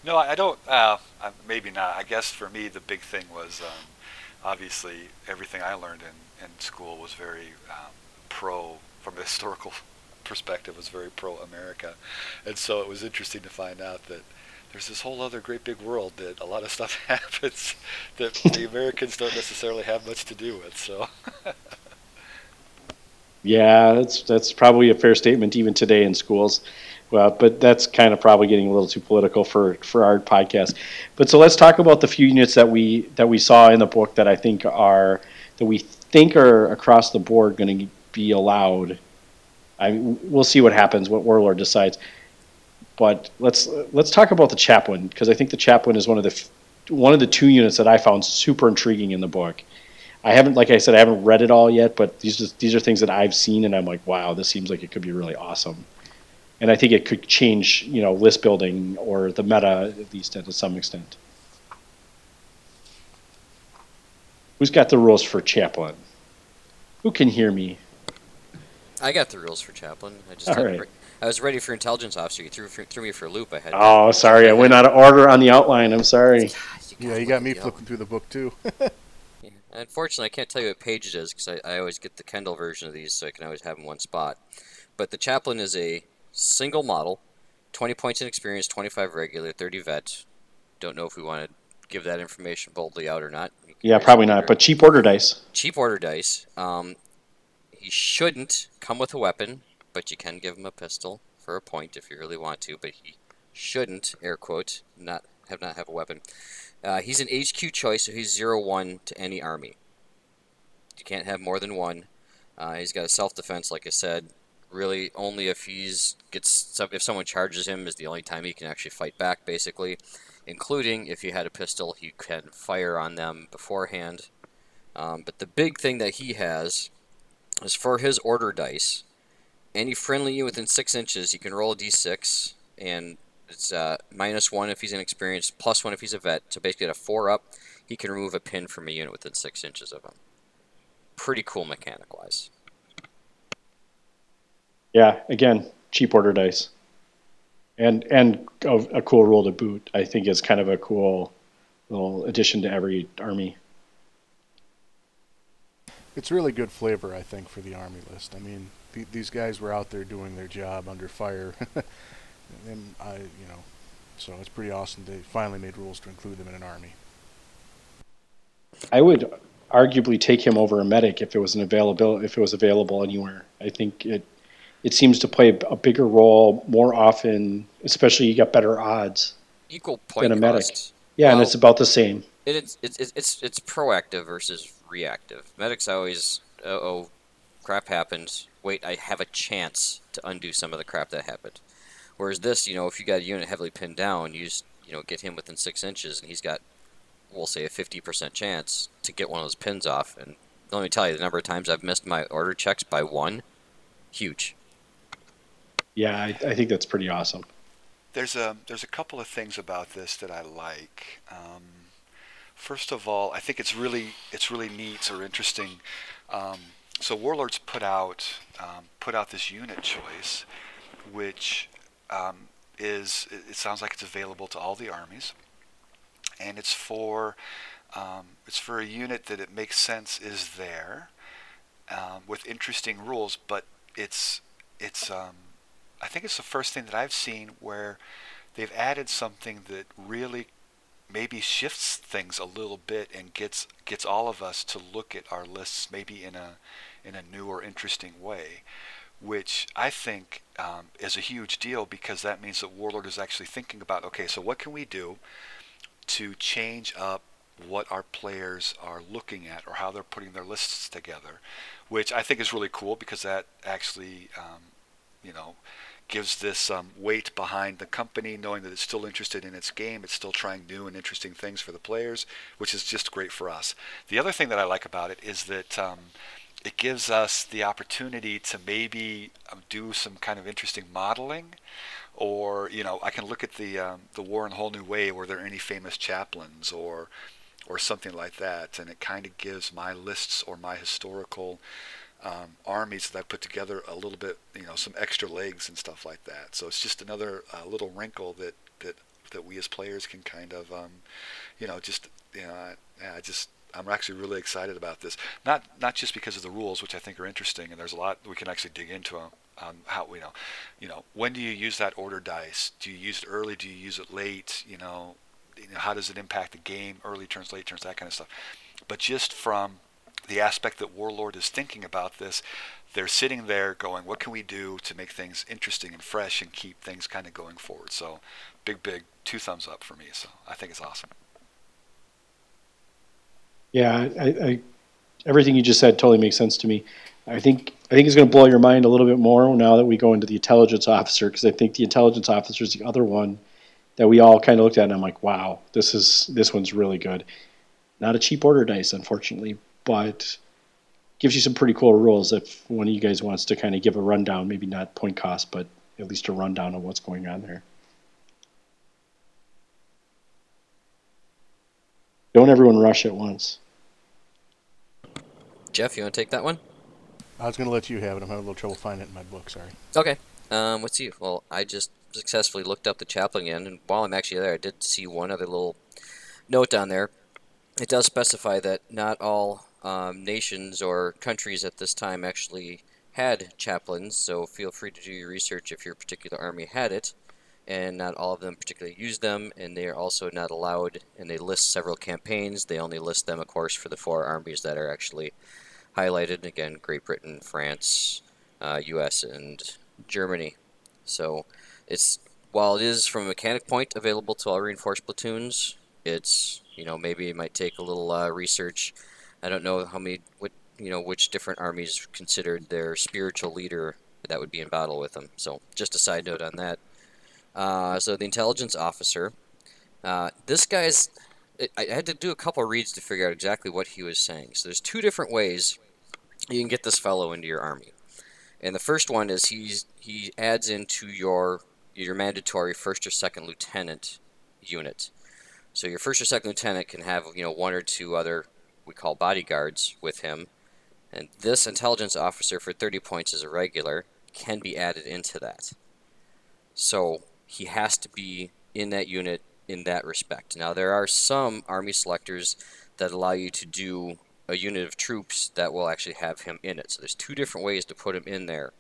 S3: No, I I don't. Uh, uh, maybe not. I guess for me, the big thing was um, obviously everything I learned in, in school was very um, pro, from a historical perspective, was very pro America. And so it was interesting to find out that there's this whole other great big world that a lot of stuff happens that the Americans don't necessarily have much to do with. So,
S1: Yeah, that's that's probably a fair statement even today in schools. Well, but that's kind of probably getting a little too political for for our podcast. But so let's talk about the few units that we that we saw in the book that I think are that we think are across the board going to be allowed. I we'll see what happens, what Warlord decides. But let's let's talk about the chaplain because I think the chaplain is one of the one of the two units that I found super intriguing in the book. I haven't, like I said, I haven't read it all yet, but these are, these are things that I've seen, and I'm like, wow, this seems like it could be really awesome. And I think it could change, you know, list building or the meta at least to some extent. Who's got the rules for chaplain? Who can hear me?
S4: I got the rules for Chaplain. I just had
S1: right.
S4: to I was ready for intelligence officer. You threw threw me for a loop. I had.
S1: Oh, sorry, I went out of order on the outline. I'm sorry.
S2: Yeah, you got me flipping through the book too.
S4: Yeah. Unfortunately, I can't tell you what page it is because I, I always get the Kindle version of these, so I can always have them in one spot. But the chaplain is a single model, 20 points in experience, 25 regular, 30 vet. Don't know if we want to give that information boldly out or not.
S1: Yeah, probably not. But cheap order dice.
S4: cheap order dice. Um, he shouldn't come with a weapon, but you can give him a pistol for a point if you really want to. But he shouldn't, air quote, not have not have a weapon. Uh, he's an HQ choice, so he's zero one to any army. You can't have more than one. Uh, he's got a self defense, like I said. Really, only if he's gets if someone charges him is the only time he can actually fight back, basically. Including if you had a pistol, he can fire on them beforehand. Um, but the big thing that he has is for his order dice. Any friendly unit within six inches, he can roll a d6, and it's uh, minus one if he's inexperienced, plus one if he's a vet. So basically, at a four up, he can remove a pin from a unit within six inches of him. Pretty cool mechanic wise.
S1: Yeah, again, cheap order dice. And and a, a cool rule to boot. I think is kind of a cool little addition to every army.
S2: It's really good flavor, I think, for the army list. I mean, th- these guys were out there doing their job under fire, and I, you know, so it's pretty awesome. They finally made rules to include them in an army.
S1: I would arguably take him over a medic if it was an available if it was available anywhere. I think it it seems to play a bigger role more often, especially you got better odds.
S4: Equal point
S1: Than a medic.
S4: cost.
S1: Yeah, and it's about the same.
S4: It, it's, it's it's it's it's proactive versus reactive. Medics always, uh oh, crap happened. Wait, I have a chance to undo some of the crap that happened. Whereas this, you know, if you got a unit heavily pinned down, you just you know get him within six inches, and he's got, we'll say, a fifty percent chance to get one of those pins off. And let me tell you, the number of times I've missed my order checks by one, huge.
S1: Yeah, I, I think that's pretty awesome.
S3: There's a there's a couple of things about this that I like. Um, first of all, I think it's really it's really neat or interesting. Um, so Warlords put out um, put out this unit choice, which um, is it it sounds like it's available to all the armies, and it's for um, it's for a unit that it makes sense is there, um, with interesting rules, but it's it's um, I think it's the first thing that I've seen where they've added something that really maybe shifts things a little bit and gets gets all of us to look at our lists maybe in a in a new or interesting way, which I think um, is a huge deal because that means that Warlord is actually thinking about okay, so what can we do to change up what our players are looking at or how they're putting their lists together, which I think is really cool because that actually um, you know gives this um, weight behind the company, knowing that it's still interested in its game, it's still trying new and interesting things for the players, which is just great for us. The other thing that I like about it is that um, it gives us the opportunity to maybe um, do some kind of interesting modeling, or you know, I can look at the um, the War in a Whole New Way. Were there any famous chaplains, or or something like that, and it kind of gives my lists or my historical um, armies that I put together a little bit, you know, some extra legs and stuff like that. So it's just another uh, little wrinkle that that that we as players can kind of, um, you know, just you know, I, I just I'm actually really excited about this. Not not just because of the rules, which I think are interesting, and there's a lot we can actually dig into on, on how you know, you know, when do you use that order dice? Do you use it early? Do you use it late? You know, you know how does it impact the game? Early turns, late turns, that kind of stuff. But just from the aspect that Warlord is thinking about this, they're sitting there going, what can we do to make things interesting and fresh and keep things kind of going forward? So, big, big two thumbs up for me. So, I think it's awesome.
S1: Yeah, I, I, everything you just said totally makes sense to me. I think I think it's going to blow your mind a little bit more now that we go into the intelligence officer because I think the intelligence officer is the other one that we all kind of looked at and I'm like, wow, this is this one's really good. Not a cheap order dice, unfortunately, but gives you some pretty cool rules if one of you guys wants to kind of give a rundown, maybe not point cost, but at least a rundown of what's going on there. Don't everyone rush at once.
S4: Jeff, you want to take that one?
S2: I was going to let you have it. I'm having a little trouble finding it in my book. Sorry.
S4: Okay. Um, let's see. Well, I just successfully looked up the chaplain again, and while I'm actually there, I did see one other little note down there. It does specify that not all um, nations or countries at this time actually had chaplains, so feel free to do your research if your particular army had it. And not all of them particularly use them, and they are also not allowed. And they list several campaigns. They only list them, of course, for the four armies that are actually highlighted. Again, Great Britain, France, uh, U.S., and Germany. So it's while it is from a mechanic point available to all reinforced platoons, it's you know maybe it might take a little uh, research. I don't know how many what you know which different armies considered their spiritual leader that would be in battle with them. So just a side note on that. Uh, so the intelligence officer, uh, this guy's. I had to do a couple reads to figure out exactly what he was saying. So there's two different ways you can get this fellow into your army. And the first one is he's he adds into your your mandatory first or second lieutenant unit. So your first or second lieutenant can have you know one or two other we call bodyguards with him, and this intelligence officer for 30 points as a regular can be added into that. So he has to be in that unit in that respect. Now there are some army selectors that allow you to do a unit of troops that will actually have him in it. So there's two different ways to put him in there.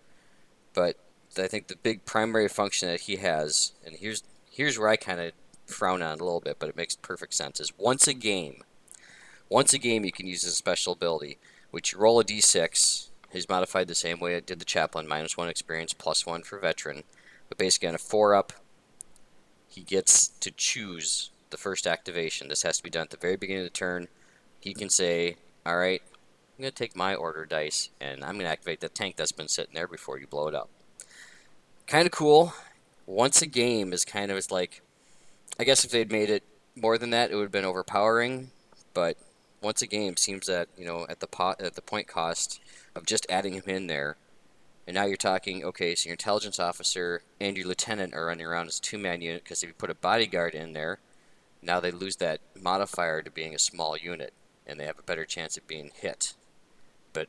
S4: But I think the big primary function that he has, and here's here's where I kind of frown on a little bit, but it makes perfect sense, is once a game, once a game you can use his special ability, which you roll a d6. He's modified the same way it did the chaplain, minus one experience, plus one for veteran. But basically on a four up, he gets to choose the first activation. This has to be done at the very beginning of the turn. He can say, all right, I'm going to take my order dice and I'm going to activate the tank that's been sitting there before you blow it up. Kind of cool. Once a game is kind of it's like, I guess if they'd made it more than that, it would have been overpowering. But once a game seems that you know at the pot at the point cost of just adding him in there, and now you're talking okay, so your intelligence officer and your lieutenant are running around as two-man unit because if you put a bodyguard in there, now they lose that modifier to being a small unit and they have a better chance of being hit. But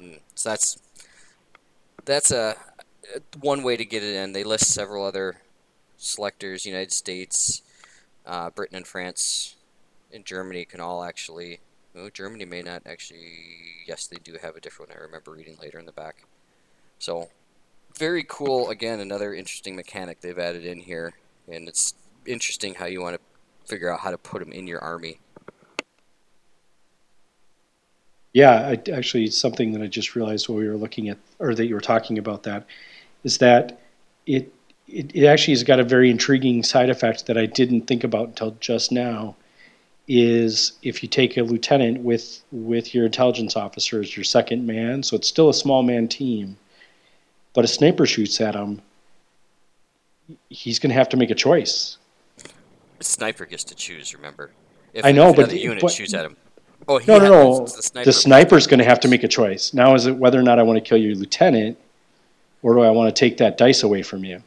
S4: mm, so that's that's a one way to get it in. They list several other selectors: United States, uh, Britain, and France, and Germany can all actually. Oh, Germany may not actually. Yes, they do have a different one. I remember reading later in the back. So very cool. Again, another interesting mechanic they've added in here, and it's interesting how you want to figure out how to put them in your army.
S1: Yeah, I, actually, something that I just realized while we were looking at, or that you were talking about that, is that it, it, it actually has got a very intriguing side effect that I didn't think about until just now. Is if you take a lieutenant with with your intelligence officer as your second man, so it's still a small man team, but a sniper shoots at him, he's going to have to make a choice.
S4: Sniper gets to choose. Remember,
S1: if, I know,
S4: if
S1: but
S4: the unit
S1: but,
S4: shoots at him. Oh,
S1: no, no, no. The, sniper. the sniper's going to have to make a choice. Now, is it whether or not I want to kill your lieutenant, or do I want to take that dice away from you,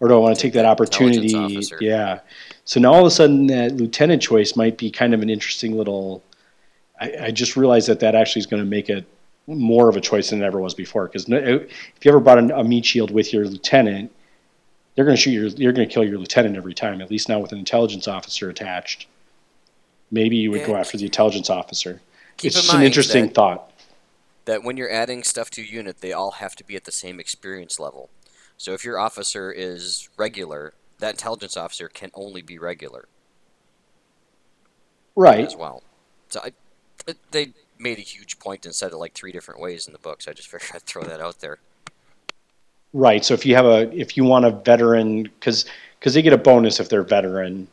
S1: or do I want to take, that opportunity? Yeah. So now all of a sudden, that lieutenant choice might be kind of an interesting little. I, I just realized that that actually is going to make it more of a choice than it ever was before. Because if you ever brought a meat shield with your lieutenant, they're going to shoot your. You're going to kill your lieutenant every time. At least now with an intelligence officer attached maybe you would yeah. go after the intelligence officer. Keep it's just an interesting
S4: that,
S1: thought.
S4: That when you're adding stuff to a unit, they all have to be at the same experience level. So if your officer is regular, that intelligence officer can only be regular.
S1: Right.
S4: As well. So I, it, they made a huge point and said it like three different ways in the book. So I just figured I'd throw that out there.
S1: Right. So if you have a, if you want a veteran, because because they get a bonus if they're veteran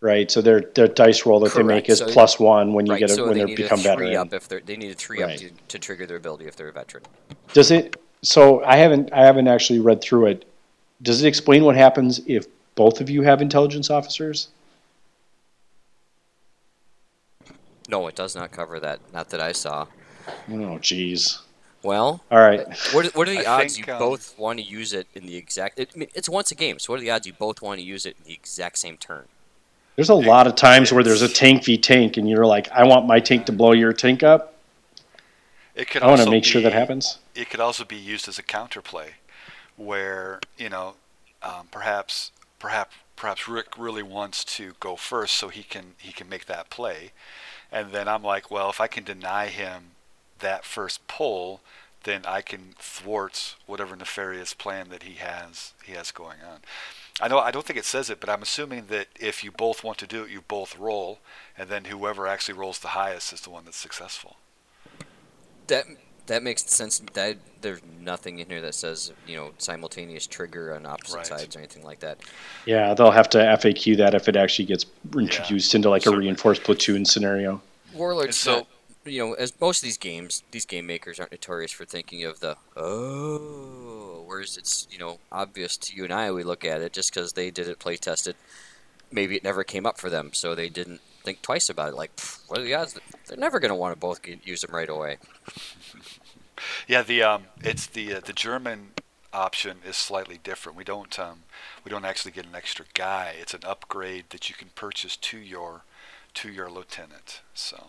S1: right? So their their dice roll that Correct. they make is so plus one when you
S4: right.
S1: get a,
S4: so
S1: when
S4: they,
S1: they become veteran.
S4: Up if they need a three right. up to, to trigger their ability if they're a veteran.
S1: Does it? So I haven't I haven't actually read through it. Does it explain what happens if both of you have intelligence officers?
S4: No, it does not cover that. Not that I saw.
S1: Oh, jeez.
S4: Well,
S1: all right.
S4: What, what are the I odds think, you um, both want to use it in the exact? It, it's once a game, so what are the odds you both want to use it in the exact same turn?
S1: There's a lot of times where there's a tank v tank, and you're like, I want my tank to blow your tank up.
S3: It could
S1: I want to make be, sure that happens.
S3: It could also be used as a counterplay, where you know um, perhaps perhaps perhaps Rick really wants to go first so he can he can make that play, and then I'm like, well, if I can deny him that first pull, then I can thwart whatever nefarious plan that he has he has going on. I know I don't think it says it, but I'm assuming that if you both want to do it, you both roll, and then whoever actually rolls the highest is the one that's successful.
S4: That that makes sense. That there's nothing in here that says you know simultaneous trigger on opposite
S3: Right.
S4: sides or anything like that.
S1: Yeah, they'll have to FAQ that if it actually gets introduced into like a reinforced platoon scenario.
S4: Warlord's
S3: And so-
S4: not, you know, as most of these games, these game makers aren't notorious for thinking of the oh, whereas it's you know obvious to you and I. We look at it just because they did it, play tested. Maybe it never came up for them, so they didn't think twice about it. Like, "Pff, what are the odds? They're never going to want to both get, use them right away.
S3: Yeah, the um, it's the uh, the German option is slightly different. We don't um, we don't actually get an extra guy. It's an upgrade that you can purchase to your to your lieutenant. So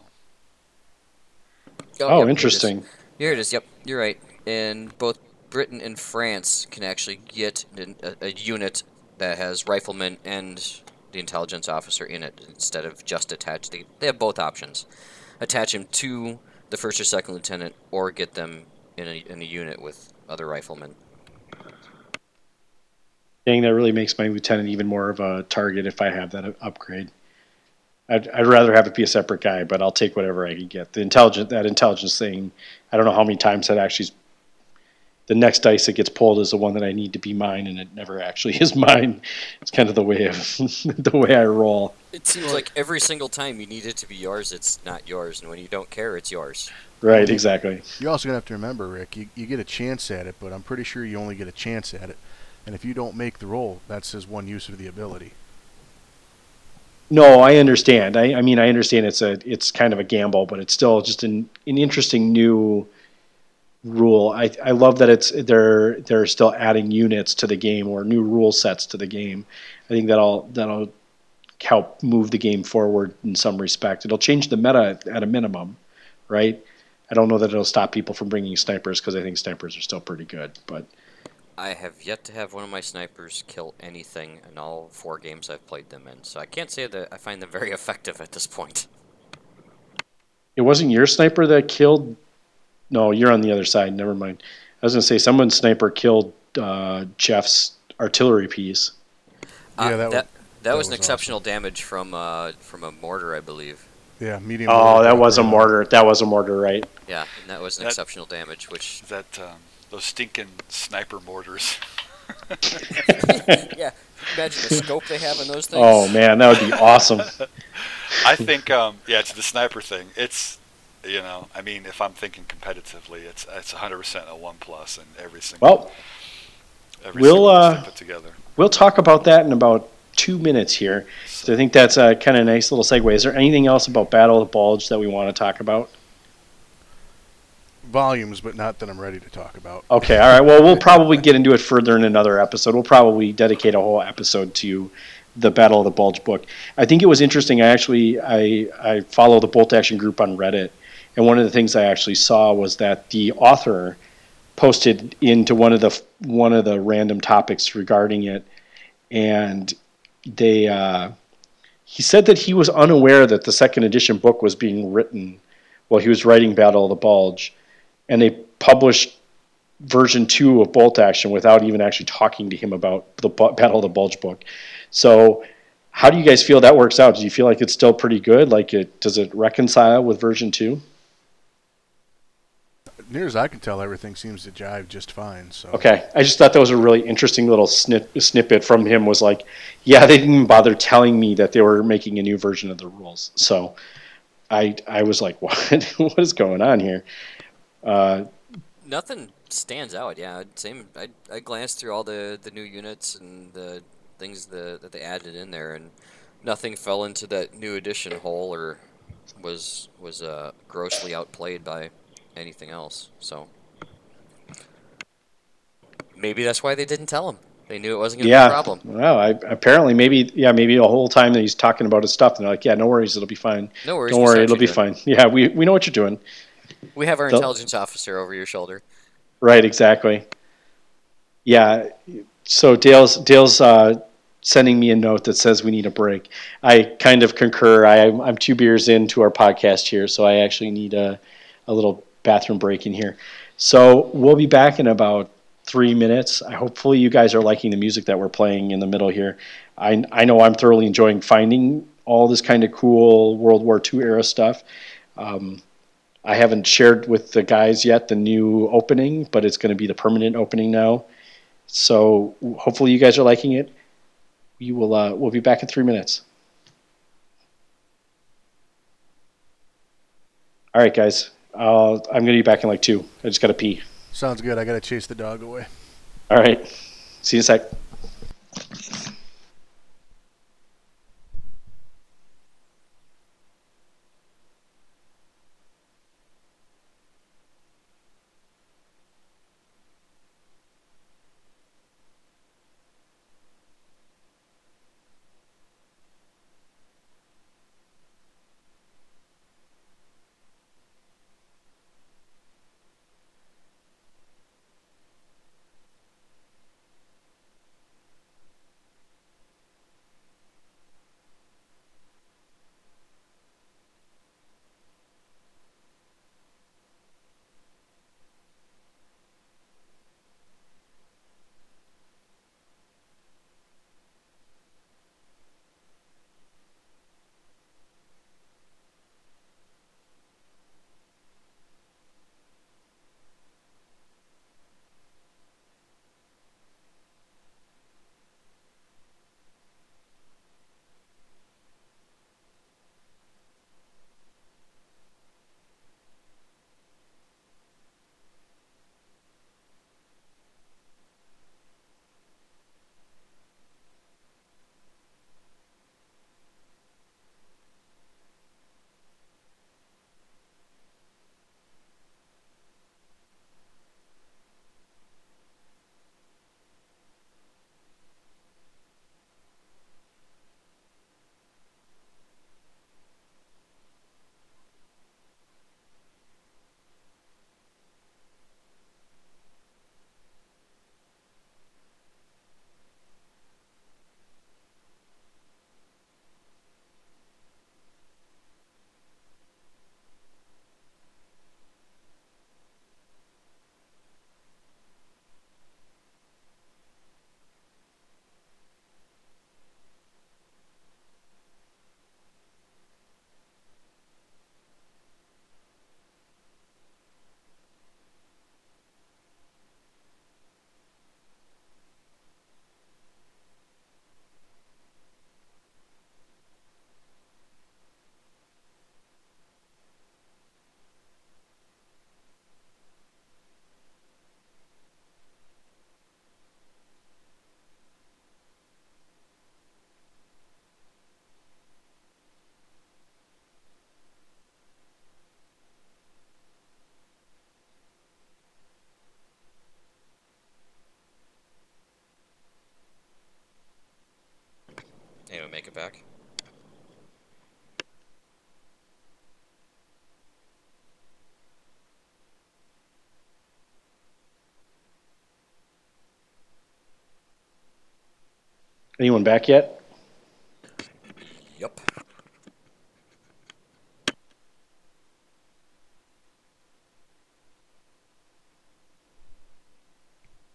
S1: Oh,
S4: yep, here it is.
S1: interesting.
S4: Here it is. Yep, you're right. And both Britain and France can actually get an- a, a unit that has riflemen and the intelligence officer in it instead of just attached. They, they have both options. Attach him to the first or second lieutenant, or get them in a, in a unit with other riflemen.
S1: Dang, that really makes my lieutenant even more of a target if I have that upgrade. I'd, I'd rather have it be a separate guy, but I'll take whatever I can get. The intelligent that intelligence thing, I don't know how many times that actually. The next dice that gets pulled is the one that I need to be mine, and it never actually is mine. It's kind of the way of the way I roll.
S4: It seems like every single time you need it to be yours, it's not yours, and when you don't care, it's yours.
S1: Right, exactly.
S2: You're also gonna have to remember, Rick. You, you get a chance at it, but I'm pretty sure you only get a chance at it. And if you don't make the roll, that's his one use of the ability.
S1: No, I understand. I, I mean, I understand it's a it's kind of a gamble, but it's still just an an interesting new rule. I I love that it's they're they're still adding units to the game or new rule sets to the game. I think that'll that'll help move the game forward in some respect. It'll change the meta at a minimum, right? I don't know that it'll stop people from bringing snipers because I think snipers are still pretty good, but
S4: I have yet to have one of my snipers kill anything in all four games I've played them in, so I can't say that I find them very effective at this point.
S1: It wasn't your sniper that killed. No, you're on the other side. Never mind. I was gonna say someone's sniper killed uh, Jeff's artillery piece.
S2: Yeah,
S4: Uh,
S2: that was-
S4: that,
S2: that
S4: was an
S2: was
S4: exceptional damage from uh, from a mortar, I believe.
S2: Yeah, medium.
S1: Oh, that was a
S2: uh,
S1: mortar. That was a mortar, right?
S4: Yeah, and that was an
S3: That-
S4: exceptional damage, which
S3: that um, those stinking sniper mortars.
S4: yeah, imagine the scope they have in those things.
S1: Oh man, that would be awesome.
S3: I think um, yeah, to the sniper thing, it's you know, I mean, if I'm thinking competitively, it's it's 100% a one plus in every single
S1: Well,
S3: every
S1: we'll,
S3: single
S1: uh,
S3: put together.
S1: we'll talk about that in about two minutes here. So I think that's a kind of nice little segue. Is there anything else about Battle of the Bulge that we want to talk about?
S2: volumes, but not that I'm ready to talk about.
S1: Okay, all right. Well, we'll probably get into it further in another episode. We'll probably dedicate a whole episode to the Battle of the Bulge book. I think it was interesting. I actually I I follow the Bolt Action group on Reddit, and one of the things I actually saw was that the author posted into one of the one of the random topics regarding it, and they uh, he said that he was unaware that the second edition book was being written while he was writing Battle of the Bulge, and they published version two of Bolt Action without even actually talking to him about the Battle of the Bulge book. So, how do you guys feel that works out? Do you feel like it's still pretty good? Like, it does it reconcile with version two?
S2: Near as I can tell, everything seems to jive just fine. So
S1: Okay, I just thought that was a really interesting little snip, snippet from him. Was like, yeah, they didn't even bother telling me that they were making a new version of the rules. So, I I was like, what what is going on here? Uh,
S4: Nothing stands out. Yeah, same. I, I glanced through all the, the new units and the things the, that they added in there, and nothing fell into that new edition hole or was was uh, grossly outplayed by anything else. So maybe that's why they didn't tell him. They knew it wasn't going to be a
S1: yeah.
S4: problem.
S1: Well, I, apparently, maybe yeah, maybe the whole time that he's talking about his stuff, and they're like, yeah, no worries, it'll be fine.
S4: No worries.
S1: Don't worry, it'll be
S4: doing.
S1: fine. Yeah, we we know what you're doing.
S4: We have our
S1: They'll-
S4: intelligence officer over your shoulder.
S1: Right, exactly. Yeah. So Dale's Dale's uh, sending me a note that says we need a break. I kind of concur. I, I'm two beers into our podcast here, so I actually need a, a little bathroom break in here. So we'll be back in about three minutes. Hopefully, you guys are liking the music that we're playing in the middle here. I, I know I'm thoroughly enjoying finding all this kind of cool World War II era stuff. Um, I haven't shared with the guys yet the new opening, but it's going to be the permanent opening now. So hopefully you guys are liking it. We will uh, we'll be back in three minutes. All right, guys. Uh, I'm going to be back in like two. I just got to pee.
S2: Sounds good. I gotta chase the dog away.
S1: All right. See you in a sec.
S4: Back?
S1: Anyone back yet?
S4: Yep.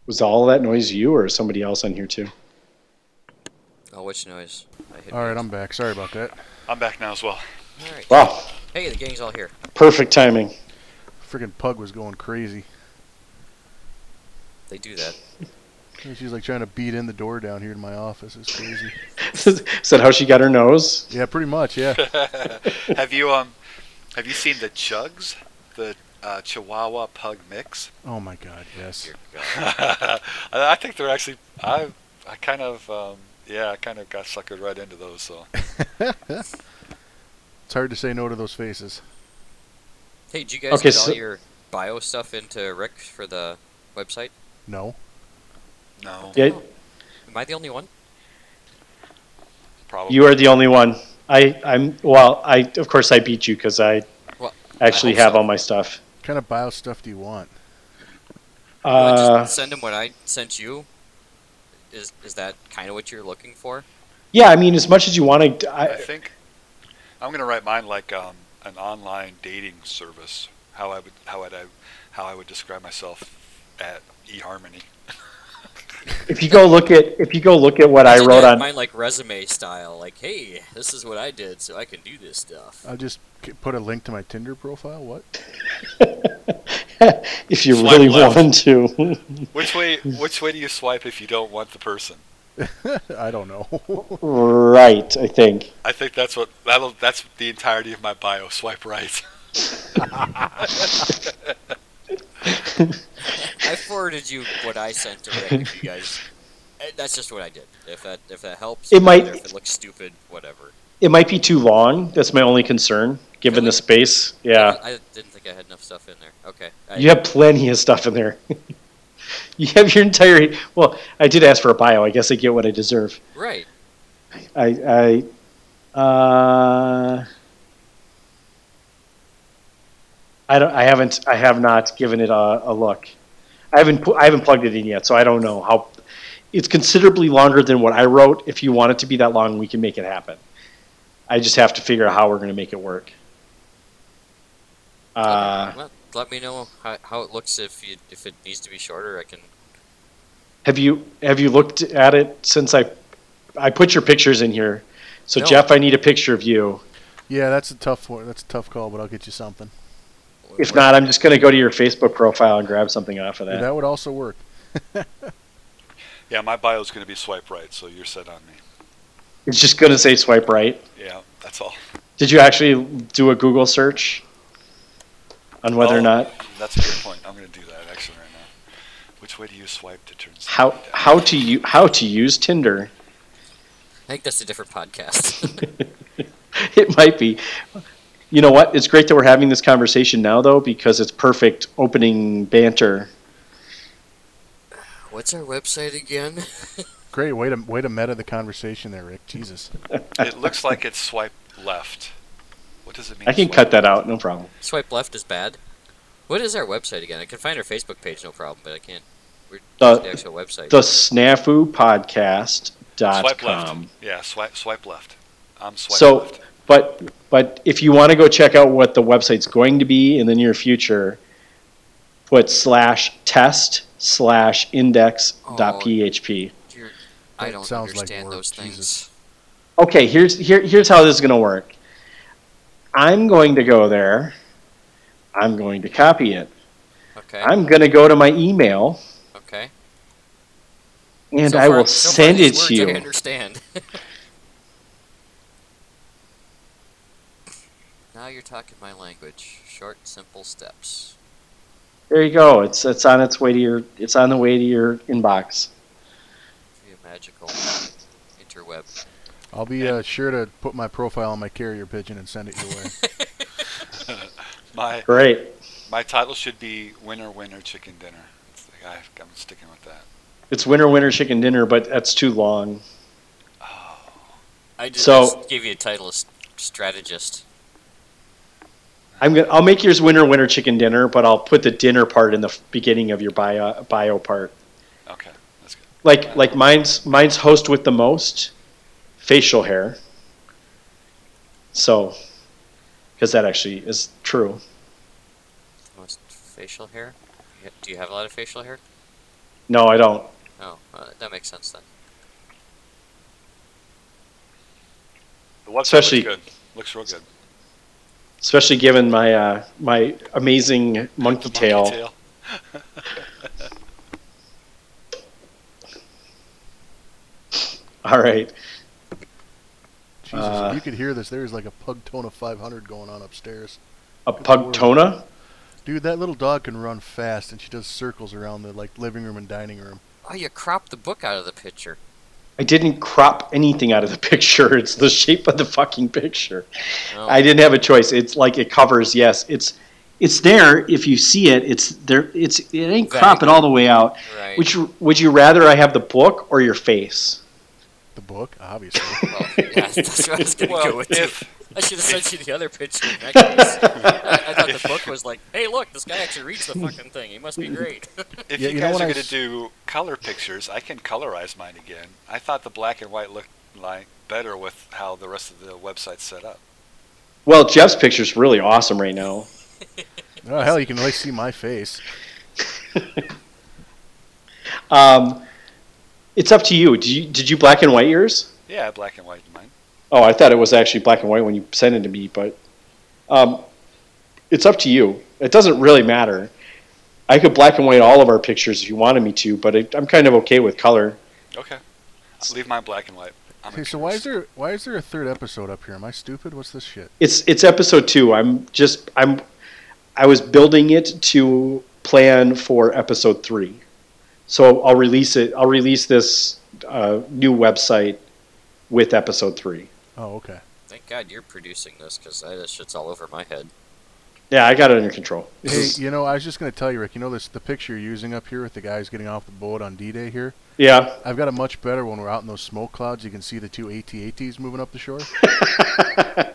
S1: Was all that noise you or somebody else on here too?
S4: Oh, which noise? I hit
S2: All right,
S4: mute.
S2: I'm back. Sorry about that.
S3: I'm back now as well.
S4: All right.
S1: Wow.
S4: Hey, the gang's all here.
S1: Perfect timing.
S2: Freaking pug was going crazy.
S4: They do that.
S2: She's like trying to beat in the door down here to my office. It's crazy.
S1: Is that how she got her nose?
S2: Yeah, pretty much. Yeah.
S3: have you um, have you seen the Chugs, the uh, Chihuahua Pug mix?
S2: Oh my God. Yes.
S4: God.
S3: I I think they're actually. I I kind of um, yeah, I kind of got suckered right into those. So
S2: It's hard to say no to those faces.
S4: Hey, did you guys
S1: Okay,
S4: get
S1: so-
S4: all your bio stuff into Rick for the website?
S2: No.
S3: no,
S1: Yeah,
S4: Am I the only one?
S3: probably.
S1: you are the only one. I, I'm well. I of course I beat you because I
S4: Well,
S1: actually
S4: I
S1: have
S4: so.
S1: all my stuff.
S2: What kind of bio stuff do you want?
S4: You wanna
S1: Uh,
S4: just send him what I sent you. Is is that kind of what you're looking for?
S1: yeah, I mean, as much as you want to,
S3: I
S1: I,
S3: think I'm gonna write mine like um, an online dating service. How I would how would I how I would describe myself at eHarmony.
S1: if you go look at if you go look at what I
S4: Did
S1: wrote on,
S4: mine like resume style, like, hey, this is what I did, so I can do this stuff.
S2: I'll just put a link to my Tinder profile. What?
S1: if you
S3: Swipe
S1: really
S3: left.
S1: want to.
S3: Which way which way do you swipe if you don't want the person?
S2: I don't know.
S1: right, I think.
S3: I think that's what that'll that's the entirety of my bio. Swipe right.
S4: I forwarded you what I sent to Rick. If you guys, eh, that's just what I did. If that if that helps,
S1: It might-
S4: If it looks stupid, whatever.
S1: It might be too long. That's my only concern, given the space. Yeah,
S4: I didn't think I had enough stuff in there. Okay. I,
S1: you have plenty of stuff in there. you have your entire. Well, I did ask for a bio. I guess I get what I deserve.
S4: right.
S1: I, I, uh, I don't. I haven't. I have not given it a, a look. I haven't. I haven't plugged it in yet, so I don't know how. It's considerably longer than what I wrote. If you want it to be that long, we can make it happen. I just have to figure out how we're going to make it work. Uh,
S4: well, let me know how, how it looks if you if it needs to be shorter. I can.
S1: have you have you looked at it since I I put your pictures in here? So
S4: No.
S1: Jeff, I need a picture of you.
S2: yeah, that's a tough one. That's a tough call, but I'll get you something.
S1: If not, I'm just going to go to your Facebook profile and grab something off of that.
S2: That would also work.
S3: Yeah, my bio is gonna be swipe right, so you're set on me.
S1: It's just going to say swipe right.
S3: Yeah, that's all.
S1: Did you actually do a Google search on whether
S3: Oh,
S1: or not
S3: That's a good point. I'm gonna do that actually right now. Which way do you swipe to turn?
S1: how
S3: down?
S1: how to u- how to use Tinder?
S4: I think that's a different podcast.
S1: it might be. You know what? It's great that we're having this conversation now, though, because it's perfect opening banter.
S4: What's our website again?
S2: Great way to way to meta the conversation there, Rick. Jesus.
S3: It looks like it's swipe left. What does it mean?
S1: I can
S3: swipe
S1: cut that out, no problem.
S4: Swipe left is bad. What is our website again? I can find our Facebook page, no problem, but I can't. Where's
S1: The-
S4: the actual website?
S1: The snafu podcast dot
S3: Swipe left.
S1: com.
S3: Yeah, swipe swipe left. I'm swipe
S1: So,
S3: left.
S1: but but if you want to go check out what the website's going to be in the near future, put slash test slash index oh, dot
S4: Oh.
S1: php.
S4: I don't
S2: sounds like
S4: understand
S2: work,
S4: those things.
S2: Jesus.
S1: Okay, here's here here's how this is going to work. I'm going to go there. I'm going to copy it.
S4: Okay.
S1: I'm going to go to my email
S4: okay.
S1: and
S4: So
S1: I will send it to
S4: words I
S1: you.
S4: understand. now you're talking my language. Short, simple steps.
S1: There you go. It's it's on its way to your it's on the way to your inbox.
S4: Magical interweb.
S2: I'll be uh, sure to put my profile on my carrier pigeon and send it your way.
S3: My
S1: Great.
S3: my title should be winner winner chicken dinner. It's the guy, I'm sticking with that.
S1: It's winter winter chicken dinner, but that's too long.
S3: Oh,
S4: I just,
S1: So-
S4: just gave you a title of strategist.
S1: I'm gonna I'll make yours winter winter chicken dinner, but I'll put the dinner part in the beginning of your bio bio part.
S3: okay, that's good.
S1: Like like mine's mine's host with the most facial hair. So, because that actually is true.
S4: Most facial hair. Do you have a lot of facial hair?
S1: No, I don't.
S4: Oh, uh, that makes sense then.
S3: The website
S1: Especially-
S3: looks good. Looks real good.
S1: Especially given my uh, my amazing monkey
S3: The
S1: tail.
S3: tail.
S1: All right.
S2: Jesus,
S1: Uh,
S2: if you could hear this. There's like a Pugtona 500 going on upstairs.
S1: A pugtona?
S2: Dude, that little dog can run fast, and she does circles around the like living room and dining room.
S4: Oh, you cropped the book out of the picture.
S1: I didn't crop anything out of the picture. It's the shape of the fucking picture.
S4: Oh,
S1: I didn't have a choice. It's like it covers. Yes, it's it's there. If you see it, it's there. It's it ain't cropping all the way out.
S4: right.
S1: Would you would you rather I have the book or your face?
S2: The book, obviously.
S4: Well, yeah, that's what I was gonna go
S3: Well,
S4: with. too.
S3: if
S4: I should have sent you the other picture. In that case. I, I thought the book was like, "Hey, look, this guy actually reads the fucking thing. He must be great."
S3: if
S2: Yeah,
S3: you
S2: you
S3: guys are
S2: I
S3: going to
S2: s-
S3: do color pictures, I can colorize mine again. I thought the black and white looked like better with how the rest of the website's set up.
S1: Well, Jeff's picture's really awesome right now.
S2: oh hell, you can at least see my face.
S1: Um, it's up to you. Did you did you black and white yours?
S3: Yeah, black and white mine.
S1: Oh, I thought it was actually black and white when you sent it to me, but um, it's up to you. It doesn't really matter. I could black and white all of our pictures if you wanted me to, but it, I'm kind of okay with color.
S3: Okay. I'll leave mine black and white. I'm
S2: Okay, so why is there why is there a third episode up here? Am I stupid? What's this shit?
S1: It's it's episode two. I'm just I'm I was building it to plan for episode three, so I'll release it. I'll release this uh, new website with episode three.
S2: Oh, okay.
S4: Thank God you're producing this, because this shit's all over my head.
S1: Yeah, I got it under control. This
S2: Hey,
S1: is-
S2: you know, I was just gonna tell you, Rick. You know this the picture you're using up here with the guys getting off the boat on D-Day here.
S1: yeah,
S2: I've got a much better when we're out in those smoke clouds. You can see the two AT-ATs moving up the shore.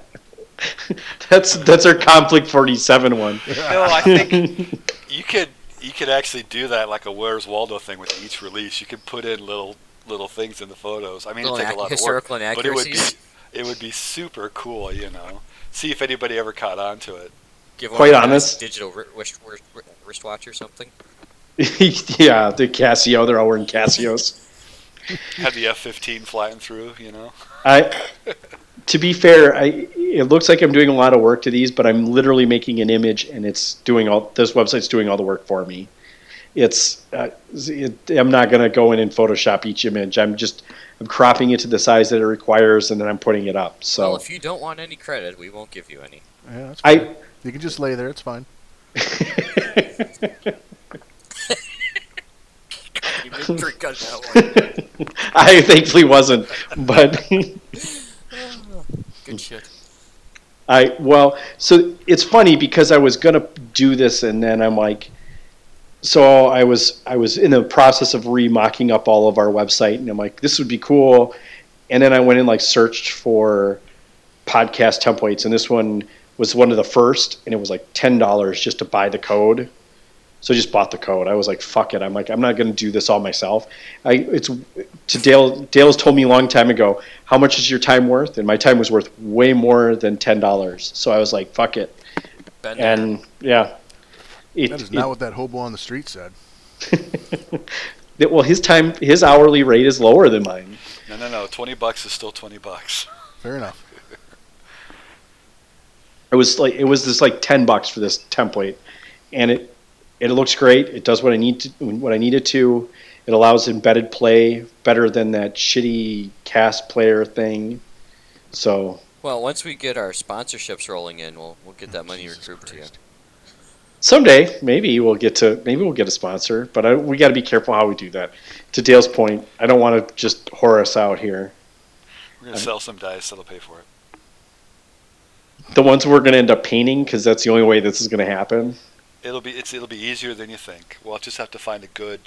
S1: that's that's our conflict forty seven one.
S3: No, I think you could you could actually do that like a Where's Waldo thing with each release. You could put in little little things in the photos. I mean, it'd take
S4: ac-
S3: a lot of work, but it would be it would be super cool. You know, see if anybody ever caught on to it.
S4: Give
S1: Quite
S4: one of you
S1: honest.
S4: a digital wri- wrist, wrist, wristwatch or something.
S1: yeah, the Casio. They're all wearing Casios.
S3: Had the F-15 flying through. You know,
S1: I, to be fair, I it looks like I'm doing a lot of work to these, but I'm literally making an image, and it's doing all this website's doing all the work for me. It's uh, it, I'm not going to go in and Photoshop each image. I'm just I'm cropping it to the size that it requires, and then I'm putting it up. So
S4: Well, if you don't want any credit, we won't give you any.
S2: Yeah, that's fine.
S1: I.
S2: You can just lay there. It's fine.
S4: You didn't drink on that one.
S1: I thankfully wasn't, but
S4: Good shit.
S1: I well, so it's funny because I was gonna do this, and then I'm like, so I was I was in the process of remocking up all of our website, and I'm like, this would be cool, and then I went and like searched for podcast templates, and this one was one of the first, and it was like ten dollars just to buy the code. So I just bought the code. I was like, "Fuck it!" I'm like, I'm not going to do this all myself. I it's to Dale. Dale's told me a long time ago, "How much is your time worth?" And my time was worth way more than ten dollars. So I was like, "Fuck it!"
S4: Ben there.
S1: And yeah, it,
S2: That is
S1: it-
S2: not what that hobo on the street said.
S1: well, his time, his hourly rate is lower than mine.
S3: no, no, no. Twenty bucks is still twenty bucks.
S2: Fair enough.
S1: It was like it was this like ten bucks for this template, and it it looks great. It does what I need to what I need it to. It allows embedded play better than that shitty cast player thing. So
S4: Well, once we get our sponsorships rolling in, we'll we'll get that money
S2: Jesus
S4: recouped to you.
S1: Someday maybe we'll get to maybe we'll get a sponsor, but I, we got to be careful how we do that. To Dale's point, I don't want to just whore us out here.
S3: We're gonna sell some dice that'll pay for it.
S1: The ones we're going to end up painting because that's the only way this is going to happen.
S3: It'll be it's it'll be easier than you think. We'll just have to find a good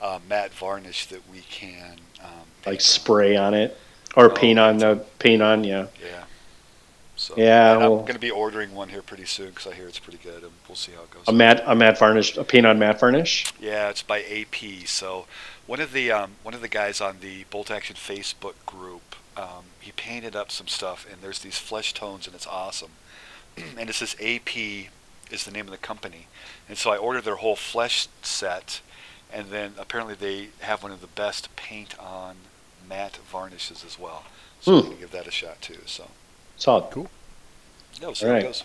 S3: uh, matte varnish that we can um,
S1: Like spray on it or
S3: Oh,
S1: paint on the paint on. Yeah.
S3: Yeah. So
S1: Yeah,
S3: and I'm going to be ordering one here pretty soon because I hear it's pretty good, and we'll see how it goes.
S1: A matte a matte varnish, a paint on matte varnish.
S3: Yeah, it's by AP. So one of the um, one of the guys on the Bolt Action Facebook group, um, he painted up some stuff, and there's these flesh tones, and it's awesome. and it's this AP is the name of the company, and so I ordered their whole flesh set, and then apparently they have one of the best paint on matte varnishes as well. So I'm
S1: Hmm.
S3: gonna give that a shot too. So
S1: Solid.
S3: yeah, we'll see
S1: All
S3: how
S1: right.
S3: it goes.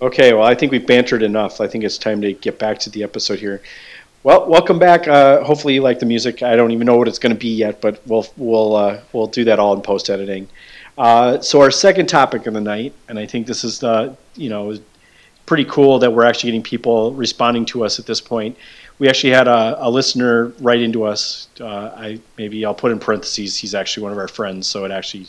S1: Okay, well, I think we've bantered enough. I think it's time to get back to the episode here. Well, welcome back. Uh, hopefully, you like the music. I don't even know what it's going to be yet, but we'll we'll uh, we'll do that all in post editing. Uh, so our second topic of the night, and I think this is uh, you know pretty cool that we're actually getting people responding to us at this point. We actually had a, a listener write into us. Uh, I maybe I'll put in parentheses. He's actually one of our friends, so it actually,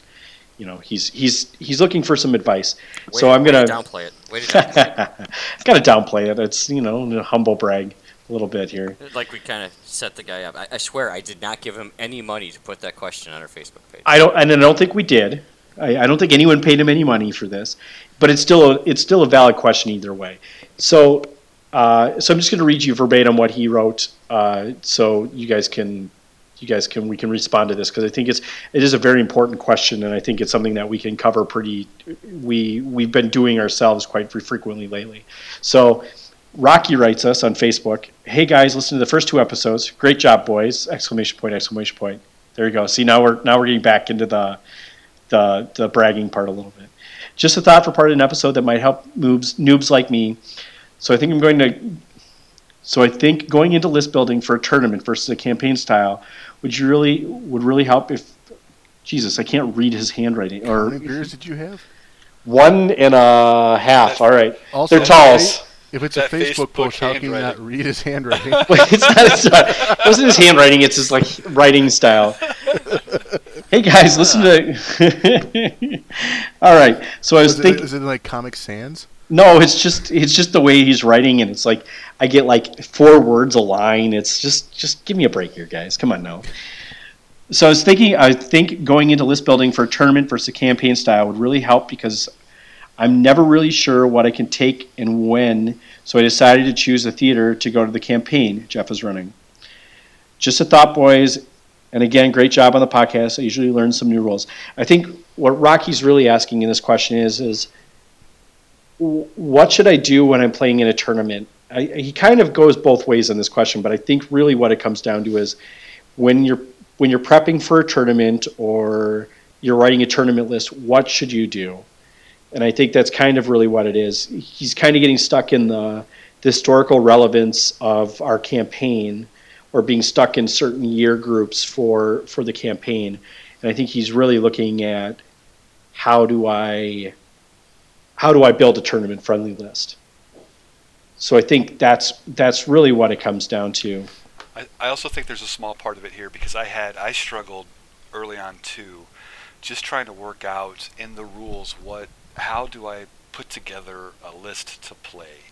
S1: you know, he's he's he's looking for some advice.
S4: Way
S1: so
S4: to-
S1: I'm
S4: way to
S1: gonna
S4: downplay it. Way to downplay it.
S1: Got to downplay it. It's you know a humble brag, a little bit here.
S4: Like we kind of set the guy up. I, I swear I did not give him any money to put that question on our Facebook page.
S1: I don't, and I don't think we did. I, I don't think anyone paid him any money for this, but it's still a, it's still a valid question either way. So, uh, so I'm just going to read you verbatim what he wrote, uh, so you guys can, you guys can we can respond to this because I think it's it is a very important question, and I think it's something that we can cover pretty. We we've been doing ourselves quite frequently lately. So. Rocky writes us on Facebook, "Hey guys, listen to the first two episodes. Great job, boys!" Exclamation point! Exclamation point! There you go. See now we're now we're getting back into the the the bragging part a little bit. Just a thought for part of an episode that might help noobs noobs like me. So I think I'm going to. So I think going into list building for a tournament versus a campaign style would you really would really help if. Jesus, I can't read his handwriting.
S2: How
S1: Or
S2: many beers did you have?
S1: one and a half. All right,
S2: Also,
S1: they're talls.
S2: If it's a Facebook,
S3: Facebook
S2: post, how can you not read his handwriting?
S1: It's not, it's not. Uh, it wasn't his handwriting. It's his like writing style. Hey guys, listen to. All right, so I was
S2: it,
S1: thinking.
S2: is it like Comic Sans?
S1: No, it's just it's just the way he's writing, and it's like I get like four words a line. It's just just give me a break here, guys. Come on now. So I was thinking, I think going into list building for a tournament versus a campaign style would really help because I'm never really sure what I can take and when. So I decided to choose a theater to go to the campaign Jeff is running. Just a thought, boys. And again, great job on the podcast. I usually learn some new rules. I think what Rocky's really asking in this question is is what should I do when I'm playing in a tournament? I, he kind of goes both ways on this question, but I think really what it comes down to is when you're when you're prepping for a tournament or you're writing a tournament list, what should you do? And I think that's kind of really what it is. He's kind of getting stuck in the, the historical relevance of our campaign or being stuck in certain year groups for for the campaign. And I think he's really looking at how do I how do I build a tournament friendly list? So I think that's that's really what it comes down to.
S3: I, I also think there's a small part of it here because I had I struggled early on too, just trying to work out in the rules what how do I put together a list to play.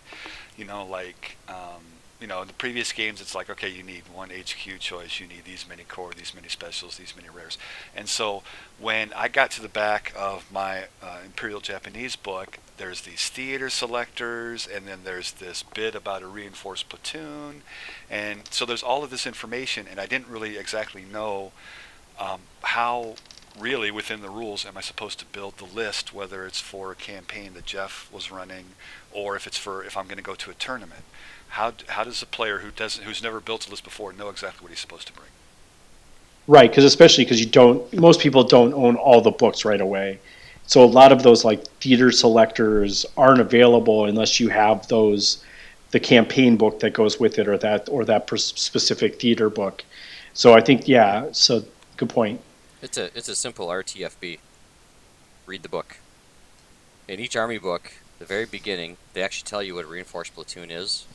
S3: You know, like um, you know, in the previous games, it's like okay, you need one HQ choice, you need these many core, these many specials, these many rares, and so when I got to the back of my uh, Imperial Japanese book, there's these theater selectors, and then there's this bit about a reinforced platoon, and so there's all of this information, and I didn't really exactly know um, how really within the rules am I supposed to build the list, whether it's for a campaign that Jeff was running, or if it's for if I'm going to go to a tournament. How, how does a player who doesn't who's never built a list before know exactly what he's supposed to bring?
S1: Right, because especially because you don't, most people don't own all the books right away. So a lot of those like theater selectors aren't available unless you have those, the campaign book that goes with it, or that or that specific theater book. So I think yeah. So good point.
S4: It's a it's a simple RTFB. Read the book. In each army book, the very beginning, they actually tell you what a reinforced platoon is,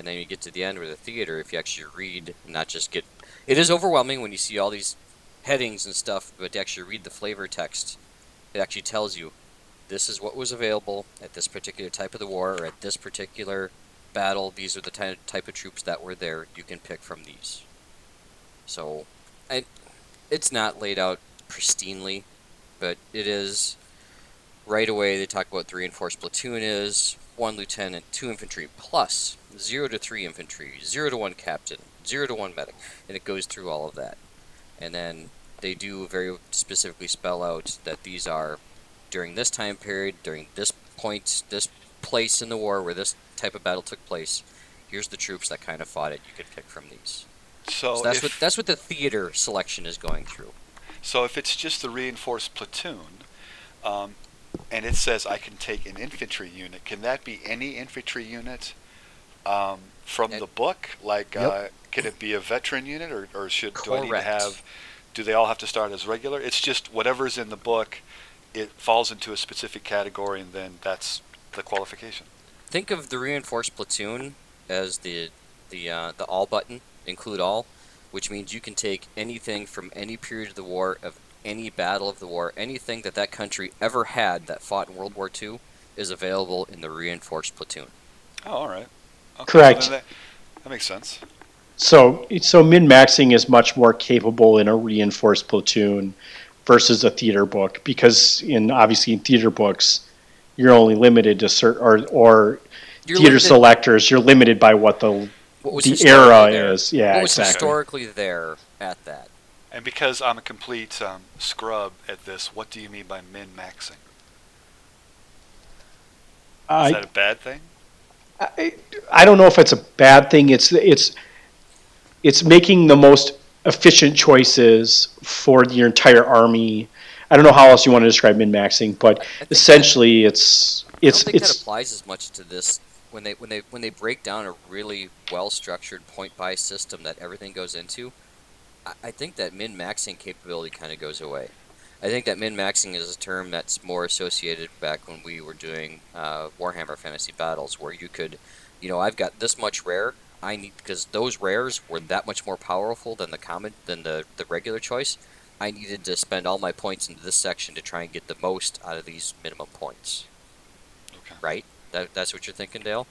S4: and then you get to the end with the theater. If you actually read, not just get, it is overwhelming when you see all these headings and stuff, but to actually read the flavor text, it actually tells you this is what was available at this particular type of the war or at this particular battle. These are the ty- type of troops that were there. You can pick from these. So, I, it's not laid out pristinely, but it is right away they talk about the reinforced platoon is one lieutenant two infantry plus zero to three infantry zero to one captain zero to one medic and it goes through all of that. And then they do very specifically spell out that these are during this time period during this point this place in the war where this type of battle took place here's the troops that kind of fought it you could pick from these.
S3: So,
S4: so that's
S3: if,
S4: what that's what the theater selection is going through.
S3: So if it's just the reinforced platoon, um, and it says I can take an infantry unit, can that be any infantry unit um, from the book? Like,
S2: Yep.
S3: uh, can it be a veteran unit, or, or should do I need to have? Do they all have to start as regular? It's just whatever's in the book, it falls into a specific category, and then that's the qualification.
S4: think of the reinforced platoon as the the uh, the all button, include all, which means you can take anything from any period of the war, of any battle of the war, anything that that country ever had that fought in World War II is available in the reinforced platoon.
S3: Oh, all right. Okay,
S1: Correct.
S3: then that- that makes sense.
S1: So, so min maxing is much more capable in a reinforced platoon versus a theater book because in obviously in theater books, you're only limited to certain or or
S4: You're
S1: theater
S4: limited-
S1: selectors. You're limited by what the
S4: what was
S1: the era
S4: there.
S1: is. Yeah,
S4: what was
S1: exactly.
S4: historically there at that?
S3: And because I'm a complete um, scrub at this, what do you mean by min maxing? Is that a bad thing?
S1: I I don't know if it's a bad thing. It's it's it's making the most efficient choices for your entire army. I don't know how else you want to describe min maxing, but
S4: that-
S1: essentially it's
S4: I
S1: it's
S4: don't think that
S1: it's
S4: applies as much to this when they when they when they break down a really well structured point buy system that everything goes into. I, think that min maxing capability kind of goes away. I think that min maxing is a term that's more associated back when we were doing uh, Warhammer Fantasy Battles, where you could, you know, I've got this much rare. I need because those rares were that much more powerful than the common than the the regular choice. I needed to spend all my points into this section to try and get the most out of these minimum points.
S3: Okay.
S4: Right? That, that's what you're thinking, Dale?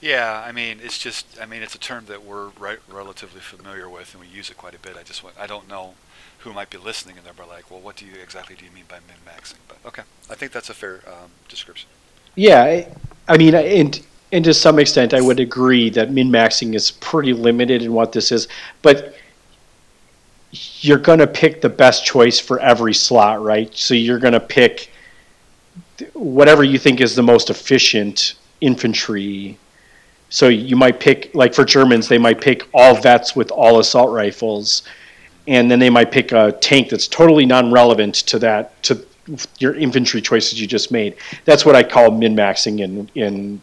S3: Yeah, I mean, it's just, I mean, it's a term that we're right, relatively familiar with, and we use it quite a bit. I just, want, I don't know who might be listening, and they're like, well, what do you exactly do you mean by min maxing? But okay, I think that's a fair um, description.
S1: yeah. I, I mean, and and to some extent, I would agree that min maxing is pretty limited in what this is, but you're going to pick the best choice for every slot, right? So you're going to pick whatever you think is the most efficient infantry. So you might pick, like for Germans, they might pick all vets with all assault rifles, and then they might pick a tank that's totally non-relevant to that to your infantry choices you just made. That's what I call min-maxing in in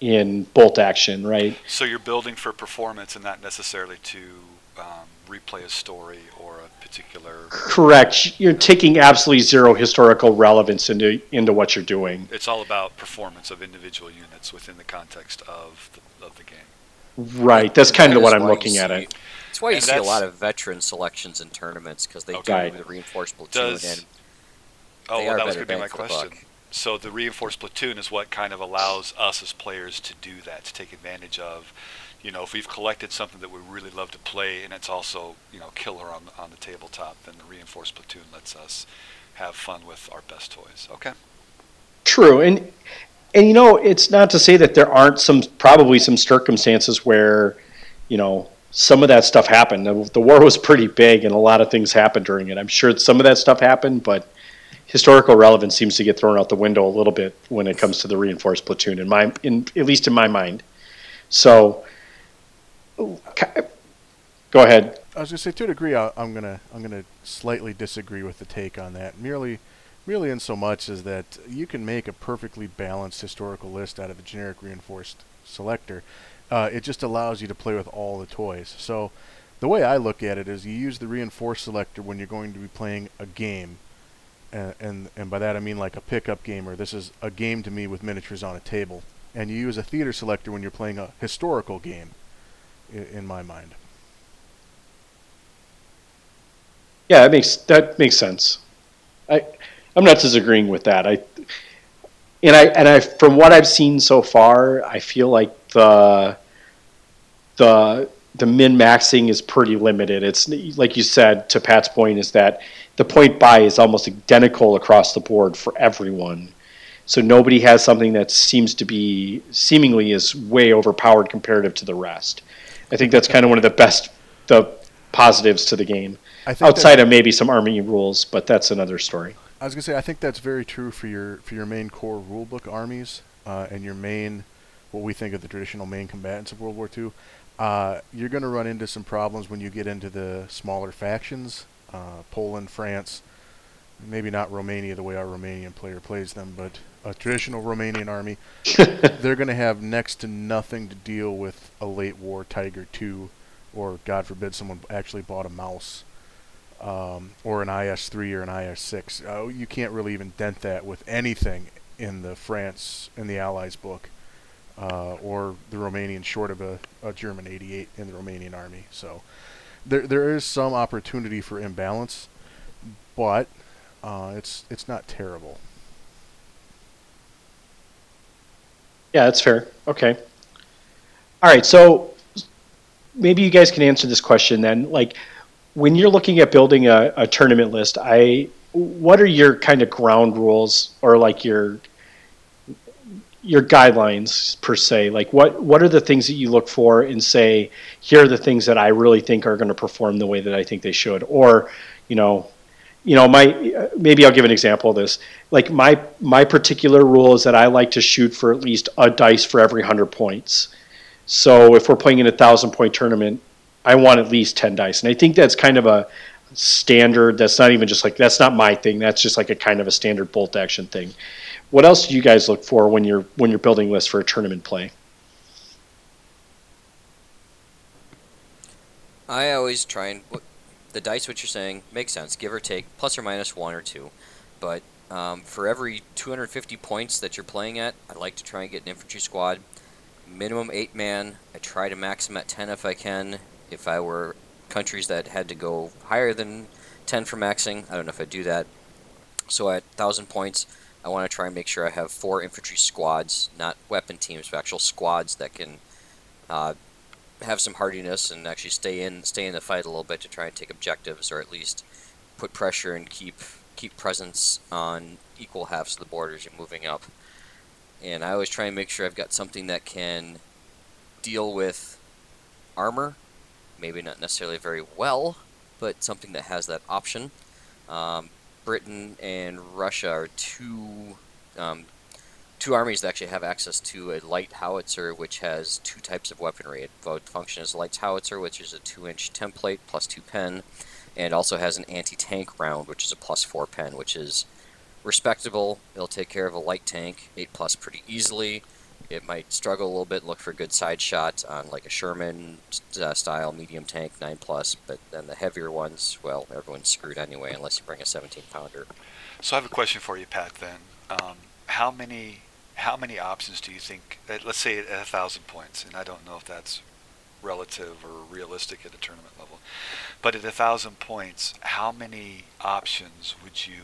S1: in bolt action, right?
S3: So you're building for performance and not necessarily to um, replay a story or particular.
S1: Correct. You're taking absolutely zero historical relevance into into what you're doing.
S3: It's all about performance of individual units within the context of the, of the game.
S1: Right. That's kind
S4: That
S1: of what I'm
S4: why you
S1: looking at it.
S4: That's why you
S3: And
S4: see a lot of veteran selections in tournaments because they
S3: Okay.
S4: do the reinforced platoon
S3: Does-
S4: and
S3: Oh, well, that was going to be my
S4: bang the
S3: question.
S4: buck.
S3: So the reinforced platoon is what kind of allows us as players to do that, to take advantage of, you know, if we've collected something that we really love to play and it's also, you know, killer on on the tabletop, then the reinforced platoon lets us have fun with our best toys. Okay.
S1: True, and and you know, it's not to say that there aren't some probably some circumstances where, you know, some of that stuff happened. The, the war was pretty big, and a lot of things happened during it. I'm sure some of that stuff happened, but historical relevance seems to get thrown out the window a little bit when it comes to the reinforced platoon. In my, in at least in my mind. So, go ahead.
S2: I was gonna say to a degree, I, I'm gonna I'm gonna slightly disagree with the take on that. Merely, merely in so much as that you can make a perfectly balanced historical list out of a generic reinforced selector. Uh, it just allows you to play with all the toys. So, the way I look at it is, you use the reinforced selector when you're going to be playing a game, and and, and by that I mean like a pickup game, or this is a game to me with miniatures on a table. And you use a theater selector when you're playing a historical game, in, in my mind.
S1: Yeah, that makes that makes sense. I I'm not disagreeing with that. I and I and I from what I've seen so far, I feel like the the the min maxing is pretty limited. It's like you said to Pat's point is that the point buy is almost identical across the board for everyone. So nobody has something that seems to be seemingly is way overpowered comparative to the rest. I think that's kind of one of the best the positives to the game
S2: I think that-
S1: outside of maybe some army rules, but that's another story.
S2: I was gonna say I think that's very true for your for your main core rulebook armies uh, and your main what we think of the traditional main combatants of World War II. Uh, you're gonna run into some problems when you get into the smaller factions, uh, Poland, France, maybe not Romania the way our Romanian player plays them, but a traditional Romanian army. they're gonna have next to nothing to deal with a late war Tiger II, or God forbid someone actually bought a Maus um, or an IS3 or an IS6. Uh, you can't really even dent that with anything in the France in the Allies book, uh, or the Romanian short of a, a German 88 in the Romanian army. So there there is some opportunity for imbalance, but uh, it's it's not terrible.
S1: Yeah, that's fair. Okay. All right. So maybe you guys can answer this question then. Like, when you're looking at building a, a tournament list, I what are your kind of ground rules or like your your guidelines per se? Like, what what are the things that you look for and say here are the things that I really think are going to perform the way that I think they should, or you know, you know, my maybe I'll give an example of this. Like my my particular rule is that I like to shoot for at least a dice for every hundred points. So if we're playing in a thousand point tournament, I want at least ten dice, and I think that's kind of a standard. That's not even just like that's not my thing. That's just like a kind of a standard bolt action thing. What else do you guys look for when you're when you're building lists for a tournament play?
S4: I always try and the dice. What you're saying makes sense, give or take, plus or minus one or two. But um, for every 250 points that you're playing at, I like to try and get an infantry squad, minimum eight man. I try to max them at 10 if I can. If I were countries that had to go higher than 10 for maxing, I don't know if I'd do that. So at 1,000 points, I want to try and make sure I have four infantry squads, not weapon teams, but actual squads that can uh, have some hardiness and actually stay in stay in the fight a little bit to try and take objectives or at least put pressure and keep keep presence on equal halves of the as you're moving up. And I always try and make sure I've got something that can deal with armor, maybe not necessarily very well, but something that has that option. Um, Britain and Russia are two um, two armies that actually have access to a light howitzer, which has two types of weaponry. It both functions as a light howitzer, which is a 2-inch template plus 2 pen, and also has an anti-tank round, which is a plus 4 pen, which is respectable. It'll take care of a light tank, 8 plus pretty easily. It might struggle a little bit, look for good side shot on like a Sherman uh, style medium tank, 9 plus, but then the heavier ones, well, everyone's screwed anyway unless you bring a 17 pounder.
S3: So I have a question for you, Pat, then. Um, how many how many options do you think? Let's say at a thousand points, and I don't know if that's relative or realistic at a tournament level, but at a thousand points, how many options would you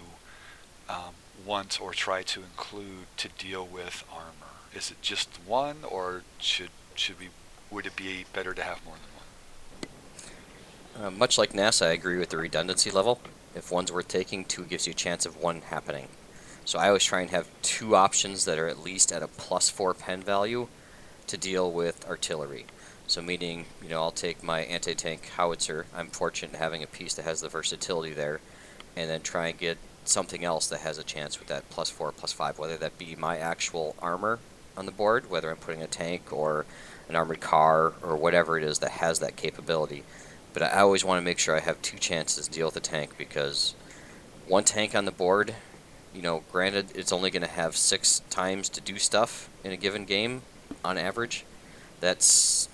S3: um, want or try to include to deal with armor? Is it just one, or should should we? Would it be better to have more
S4: than one? Uh, much like NASA, I agree with the redundancy level. If one's worth taking, two gives you a chance of one happening. So I always try and have two options that are at least at a plus four pen value to deal with artillery. So meaning, you know, I'll take my anti-tank howitzer. I'm fortunate having a piece that has the versatility there, and then try and get something else that has a chance with that plus four, plus five, whether that be my actual armor on the board, whether I'm putting a tank or an armored car or whatever it is that has that capability. But I always want to make sure I have two chances to deal with a tank because one tank on the board you know, granted, it's only going to have six times to do stuff in a given game on average. That's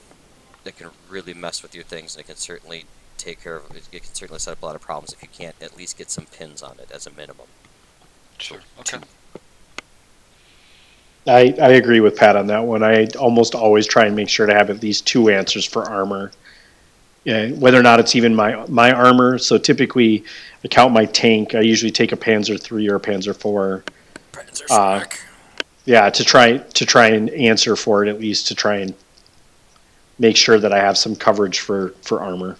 S4: that can really mess with your things, and it can certainly take care of it. It can certainly set up a lot of problems if you can't at least get some pins on it as a minimum.
S3: Sure. Okay.
S1: I, I agree with Pat on that one. I almost always try and make sure to have at least two answers for armor yeah, whether or not it's even my my armor. So typically, I count my tank. I usually take a Panzer three or a Panzer four.
S4: Panzer uh,
S1: yeah, to try to try and answer for it at least to try and make sure that I have some coverage for for armor.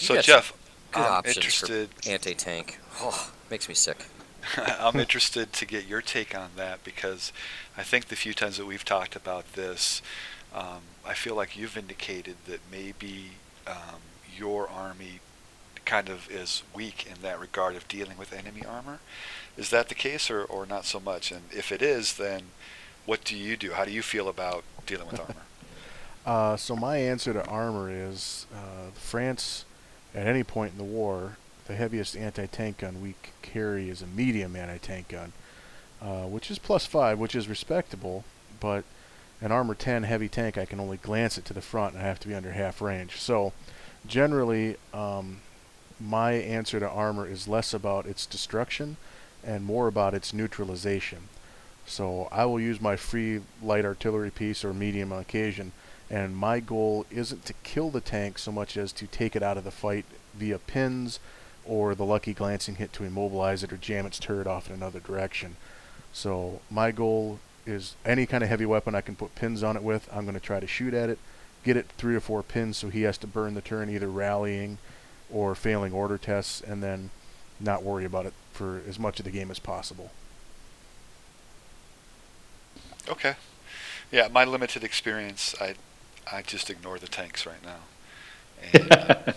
S3: So Jeff,
S4: good
S3: I'm
S4: options
S3: interested.
S4: For anti-tank. Oh, makes me sick.
S3: I'm interested to get your take on that because I think the few times that we've talked about this, um, I feel like you've indicated that maybe um, your army kind of is weak in that regard of dealing with enemy armor. Is that the case, or, or not so much? And if it is, then what do you do? How do you feel about dealing with armor?
S2: uh, so my answer to armor is uh, France, at any point in the war, the heaviest anti-tank gun we carry is a medium anti-tank gun, uh, which is plus five, which is respectable, but an armor 10 heavy tank, I can only glance it to the front and I have to be under half range. So generally, um, my answer to armor is less about its destruction and more about its neutralization. So I will use my free light artillery piece or medium on occasion, and my goal isn't to kill the tank so much as to take it out of the fight via pins or the lucky glancing hit to immobilize it or jam its turret off in another direction. So my goal is any kind of heavy weapon I can put pins on it with, I'm going to try to shoot at it. get it three or four pins so he has to burn the turn either rallying or failing order tests and then not worry about it for as much of the game as possible.
S3: Okay. Yeah, my limited experience, I I just ignore the tanks right now. And, uh,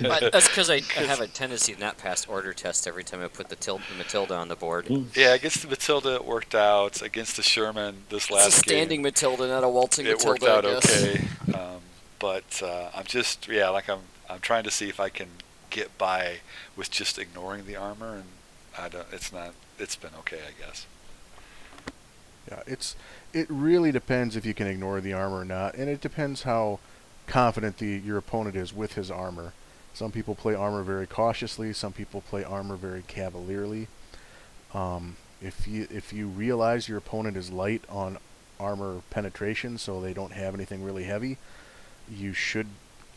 S4: But that's because I, I have a tendency to not pass order tests every time I put the, til- the Matilda on the board.
S3: yeah, against the Matilda it worked out. Against the Sherman this last
S4: it's a standing
S3: game,
S4: Matilda, not a waltzing
S3: it
S4: Matilda.
S3: worked out okay. Um, but uh, I'm just yeah, like I'm I'm trying to see if I can get by with just ignoring the armor, and I don't. It's not. It's been okay, I guess.
S2: Yeah, it's it really depends if you can ignore the armor or not, and it depends how confident the your opponent is with his armor. Some people play armor very cautiously. Some people play armor very cavalierly. Um, if you if you realize your opponent is light on armor penetration, so they don't have anything really heavy, you should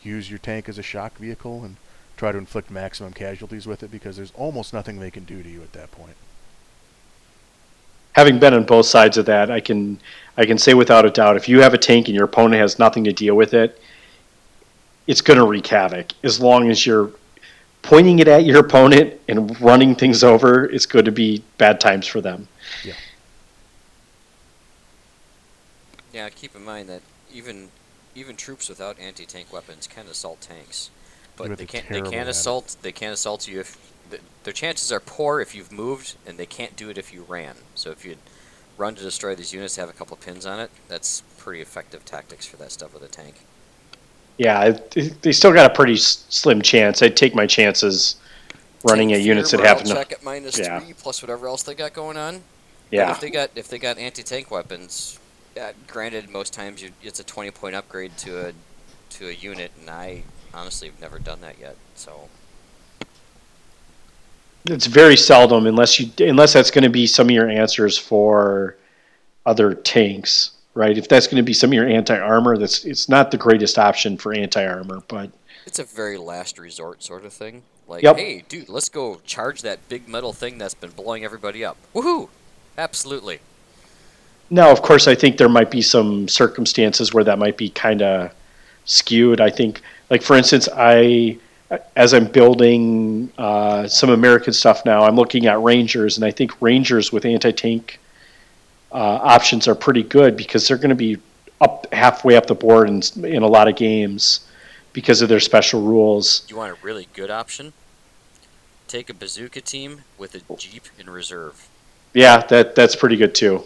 S2: use your tank as a shock vehicle and try to inflict maximum casualties with it because there's almost nothing they can do to you at that point.
S1: Having been on both sides of that, I can I can say without a doubt, if you have a tank and your opponent has nothing to deal with it, it's going to wreak havoc. As long as you're pointing it at your opponent and running things over, it's going to be bad times for them.
S4: Yeah, Now keep in mind that even even troops without anti-tank weapons can assault tanks, but
S2: But
S4: they can't they can't
S2: at it.
S4: assault they can't assault you if the, their chances are poor if you've moved, and they can't do it if you ran. So if you run to destroy these units, have a couple pins on it, that's pretty effective tactics for that stuff with a tank.
S1: Yeah, it- they still got a pretty s- slim chance. I'd take my chances running
S4: Tank
S1: at units that have no.
S4: check at minus
S1: Yeah.
S4: three plus whatever else they got going on. But
S1: Yeah,
S4: if they got if they got anti-tank weapons, uh, granted, most times you, it's a twenty point upgrade to a to a unit, and I honestly have never done that yet. So
S1: it's very seldom unless you unless that's going to be some of your answers for other tanks, right? If that's going to be some of your anti armor, that's it's not the greatest option for anti armor, but
S4: it's a very last resort sort of thing. Like,
S1: Yep.
S4: hey, dude, let's go charge that big metal thing that's been blowing everybody up. Woohoo! Absolutely.
S1: Now, of course, I think there might be some circumstances where that might be kind of skewed. I think, like for instance, I as I'm building uh, some American stuff now, I'm looking at Rangers, and I think Rangers with anti-tank uh, options are pretty good because they're going to be up halfway up the board in, in a lot of games because of their special rules.
S4: You want a really good option? Take a bazooka team with a jeep in reserve.
S1: Yeah, that that's pretty good too.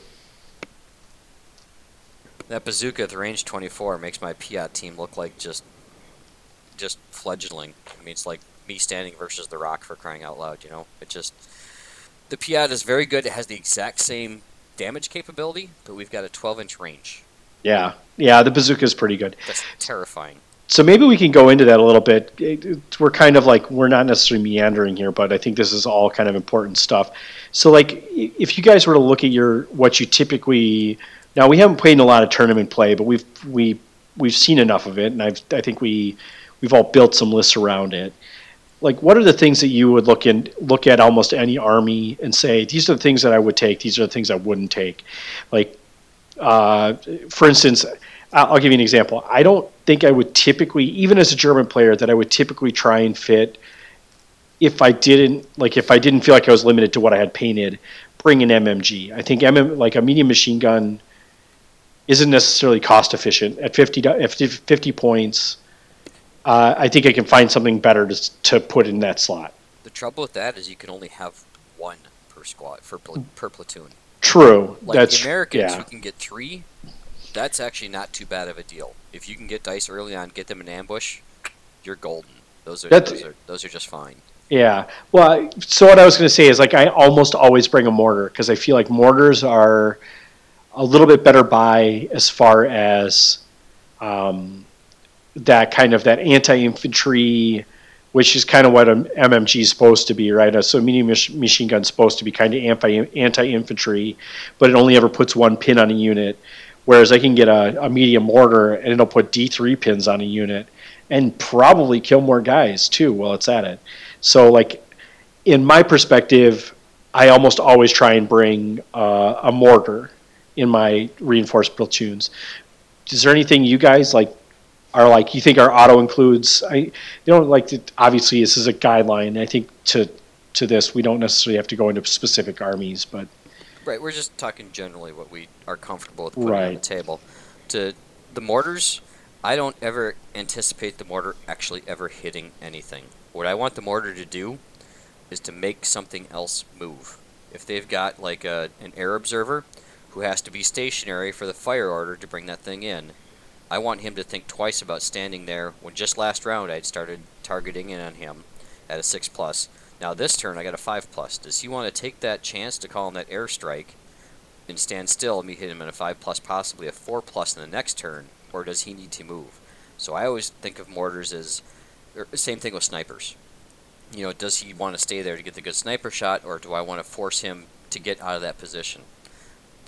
S4: That bazooka at the range 24 makes my Piat team look like just just fledgling. I mean, it's like me standing versus the rock for crying out loud, you know? It just the Piat is very good. It has the exact same damage capability, but we've got a 12-inch range.
S1: Yeah, yeah, the bazooka is pretty good.
S4: That's terrifying.
S1: So maybe we can go into that a little bit. It- it- We're kind of like we're not necessarily meandering here, but I think this is all kind of important stuff. So like if you guys were to look at your what you typically now we haven't played in a lot of tournament play, but we've we we've seen enough of it, and I've I think we we've all built some lists around it. Like what are the things that you would look in look at almost any army and say these are the things that I would take, these are the things I wouldn't take. Like uh, for instance, I'll give you an example. I don't think I would typically, even as a German player, that I would typically try and fit. If I didn't like, if I didn't feel like I was limited to what I had painted, bring an MMG. I think MM like a medium machine gun isn't necessarily cost efficient at 50, at 50 points. Uh, I think I can find something better to to put in that slot.
S4: The trouble with that is you can only have one per squad for pl- per platoon.
S1: True.
S4: Like
S1: That's
S4: the Americans,
S1: yeah.
S4: who can get three, that's actually not too bad of a deal. If you can get dice early on, get them in ambush, you're golden. Those are
S1: That's-
S4: those are those are just fine.
S1: Yeah. Well, so what I was going to say is like I almost always bring a mortar because I feel like mortars are a little bit better buy as far as um, that kind of that anti-infantry, which is kind of what an MMG is supposed to be, right? So a medium mach- machine gun is supposed to be kind of anti anti-infantry, but it only ever puts one pin on a unit. Whereas I can get a, a medium mortar and it'll put D3 pins on a unit and probably kill more guys too while it's at it. So, like, in my perspective, I almost always try and bring uh, a mortar in my reinforced platoons. Is there anything you guys like are like you think our auto includes. I you don't like to, obviously this is a guideline. I think to to this we don't necessarily have to go into specific armies, but
S4: Right, we're just talking generally what we are comfortable with putting on the table. To the mortars, I don't ever anticipate the mortar actually ever hitting anything. What I want the mortar to do is to make something else move. If they've got like a, an air observer who has to be stationary for the fire order to bring that thing in, I want him to think twice about standing there when just last round I'd started targeting in on him at a 6 plus. Now this turn I got a 5 plus. Does he want to take that chance to call him that airstrike and stand still and me hit him in a 5 plus, possibly a 4 plus in the next turn, or does he need to move? So I always think of mortars as or same thing with snipers. You know, does he want to stay there to get the good sniper shot, or do I want to force him to get out of that position?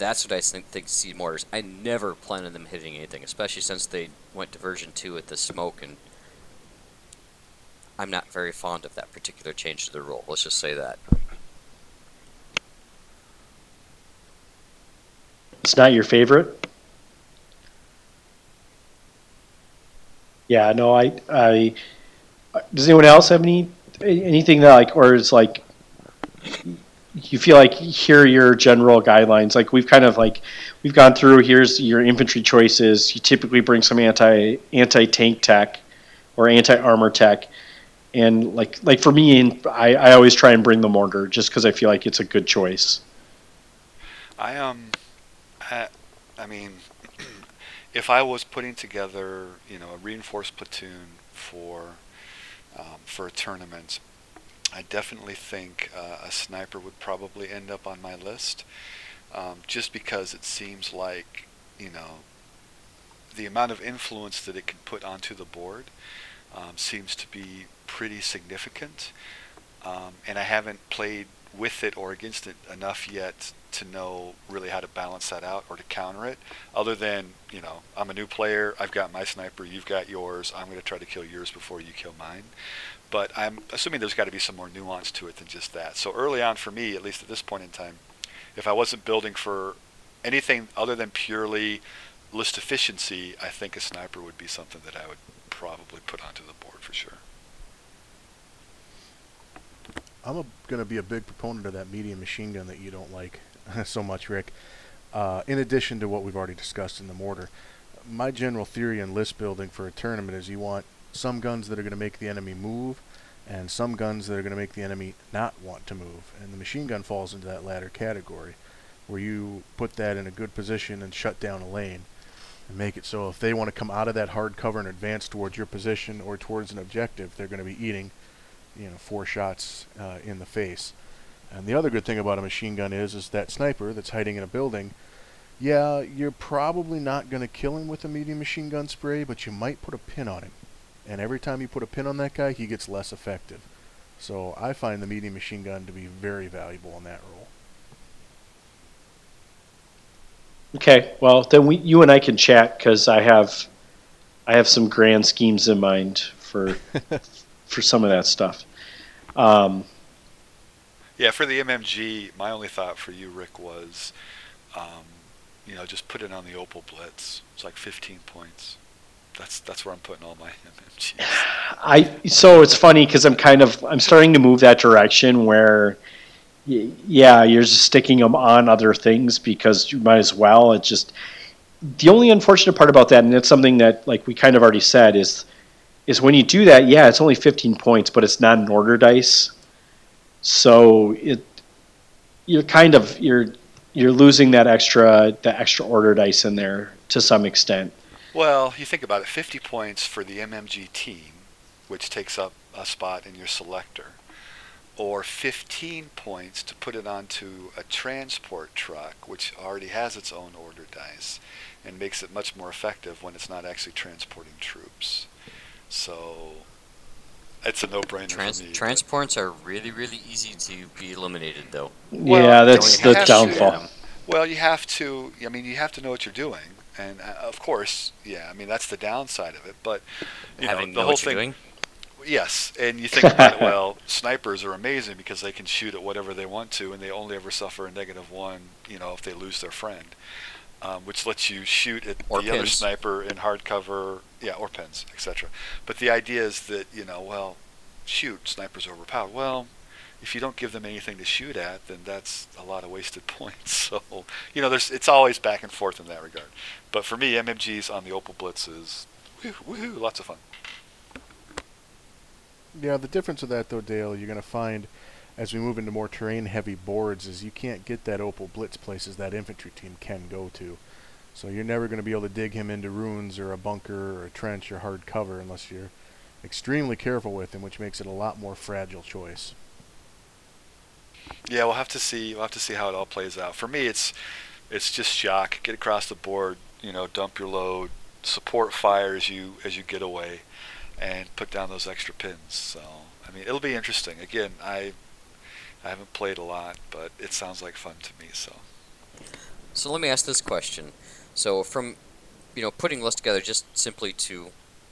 S4: That's what I think, think see mortars. I never plan on them hitting anything, especially since they went to version two with the smoke, and I'm not very fond of that particular change to the rule. Let's just say that.
S1: it's not your favorite. Yeah, no, I, I. Does anyone else have any anything that like, or is like, you feel like here are your general guidelines? Like we've kind of like, we've gone through. Here's your infantry choices. You typically bring some anti anti tank tech, or anti armor tech, and like like for me, I I always try and bring the mortar just because I feel like it's a good choice.
S3: I um, I, I mean, if I was putting together, you know, a reinforced platoon for um, for a tournament, I definitely think uh, a sniper would probably end up on my list, um, just because it seems like you know the amount of influence that it can put onto the board um, seems to be pretty significant, um, and I haven't played with it or against it enough yet to know really how to balance that out or to counter it. Other than you know, I'm a new player. I've got my sniper. You've got yours. I'm going to try to kill yours before you kill mine. But I'm assuming there's got to be some more nuance to it than just that. So early on for me, at least at this point in time, if I wasn't building for anything other than purely list efficiency, I think a sniper would be something that I would probably put onto the board for sure.
S2: I'm going to be a big proponent of that medium machine gun that you don't like so much, Rick. Uh, in addition to what we've already discussed in the mortar, my general theory in list building for a tournament is you want some guns that are going to make the enemy move, and some guns that are going to make the enemy not want to move. And the machine gun falls into that latter category, where you put that in a good position and shut down a lane, and make it so if they want to come out of that hard cover and advance towards your position or towards an objective, they're going to be eating you know four shots uh, in the face. And the other good thing about a machine gun is is that sniper that's hiding in a building. Yeah, you're probably not going to kill him with a medium machine gun spray, but you might put a pin on him. And every time you put a pin on that guy, he gets less effective. So I find the medium machine gun to be very valuable in that role.
S1: Okay, well then we, you and I can chat because I have, I have some grand schemes in mind for, for some of that stuff. Um,
S3: Yeah, for the MMG, my only thought for you, Rick, was, um, you know, just put it on the Opel Blitz. It's like 15 points. That's that's where I'm putting all my MMGs.
S1: I so it's funny because I'm kind of I'm starting to move that direction where, yeah, you're just sticking them on other things because you might as well. It's just the only unfortunate part about that, and it's something that like we kind of already said is, is when you do that, yeah, it's only 15 points, but it's not an order dice, so it you're kind of you're you're losing that extra the extra order dice in there to some extent.
S3: Well, you think about it, 50 points for the MMG team, which takes up a spot in your selector, or 15 points to put it onto a transport truck, which already has its own order dice, and makes it much more effective when it's not actually transporting troops. So, it's a no-brainer
S4: Trans-
S3: for me. but-
S4: transports are really, really easy to be eliminated, though.
S3: Well,
S1: yeah, that's the
S3: have to-
S1: downfall.
S3: Well, you have to. I mean, you have to know what you're doing, and uh, of course, yeah. I mean, that's the downside of it. But you
S4: Having
S3: know, the whole thing.
S4: doing.
S3: Yes, and you think about it. Well, snipers are amazing because they can shoot at whatever they want to, and they only ever suffer a negative one. You know, if they lose their friend. um, which lets you shoot at
S4: Or
S3: the other sniper in hardcover, yeah, or pins, etc. But the idea is that you know, well, shoot, snipers are overpowered. Well, if you don't give them anything to shoot at, then that's a lot of wasted points. So you know, there's it's always back and forth in that regard. But for me, MMGs on the Opel Blitz is woohoo, woohoo, lots of fun.
S2: Yeah, the difference with that though, Dale, you're going to find as we move into more terrain-heavy boards is you can't get that Opel Blitz places that infantry team can go to. So you're never going to be able to dig him into ruins or a bunker or a trench or hard cover unless you're extremely careful with him, which makes it a lot more fragile choice.
S3: Yeah, we'll have to see. We'll have to see how it all plays out. For me, it's it's just shock. Get across the board. You know, dump your load. Support fire as you as you get away, and put down those extra pins. So I mean, it'll be interesting. Again, I I haven't played a lot, but it sounds like fun to me. So
S4: So let me ask this question. So from, you know, putting lists together just simply to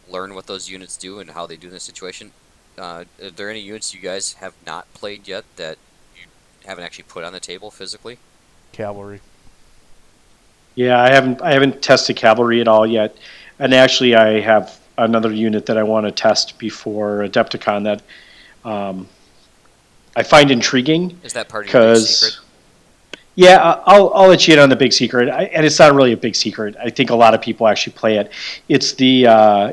S4: learn what those units do and how they do in this situation, uh, are there any units you guys have not played yet that you haven't actually put on the table physically?
S2: Cavalry.
S1: Yeah, I haven't I haven't tested cavalry at all yet, and actually I have another unit that I want to test before Adepticon that um, I find intriguing.
S4: Is that part of your big secret?
S1: yeah i'll i'll let you in on the big secret I, and it's not really a big secret i think a lot of people actually play it it's the uh,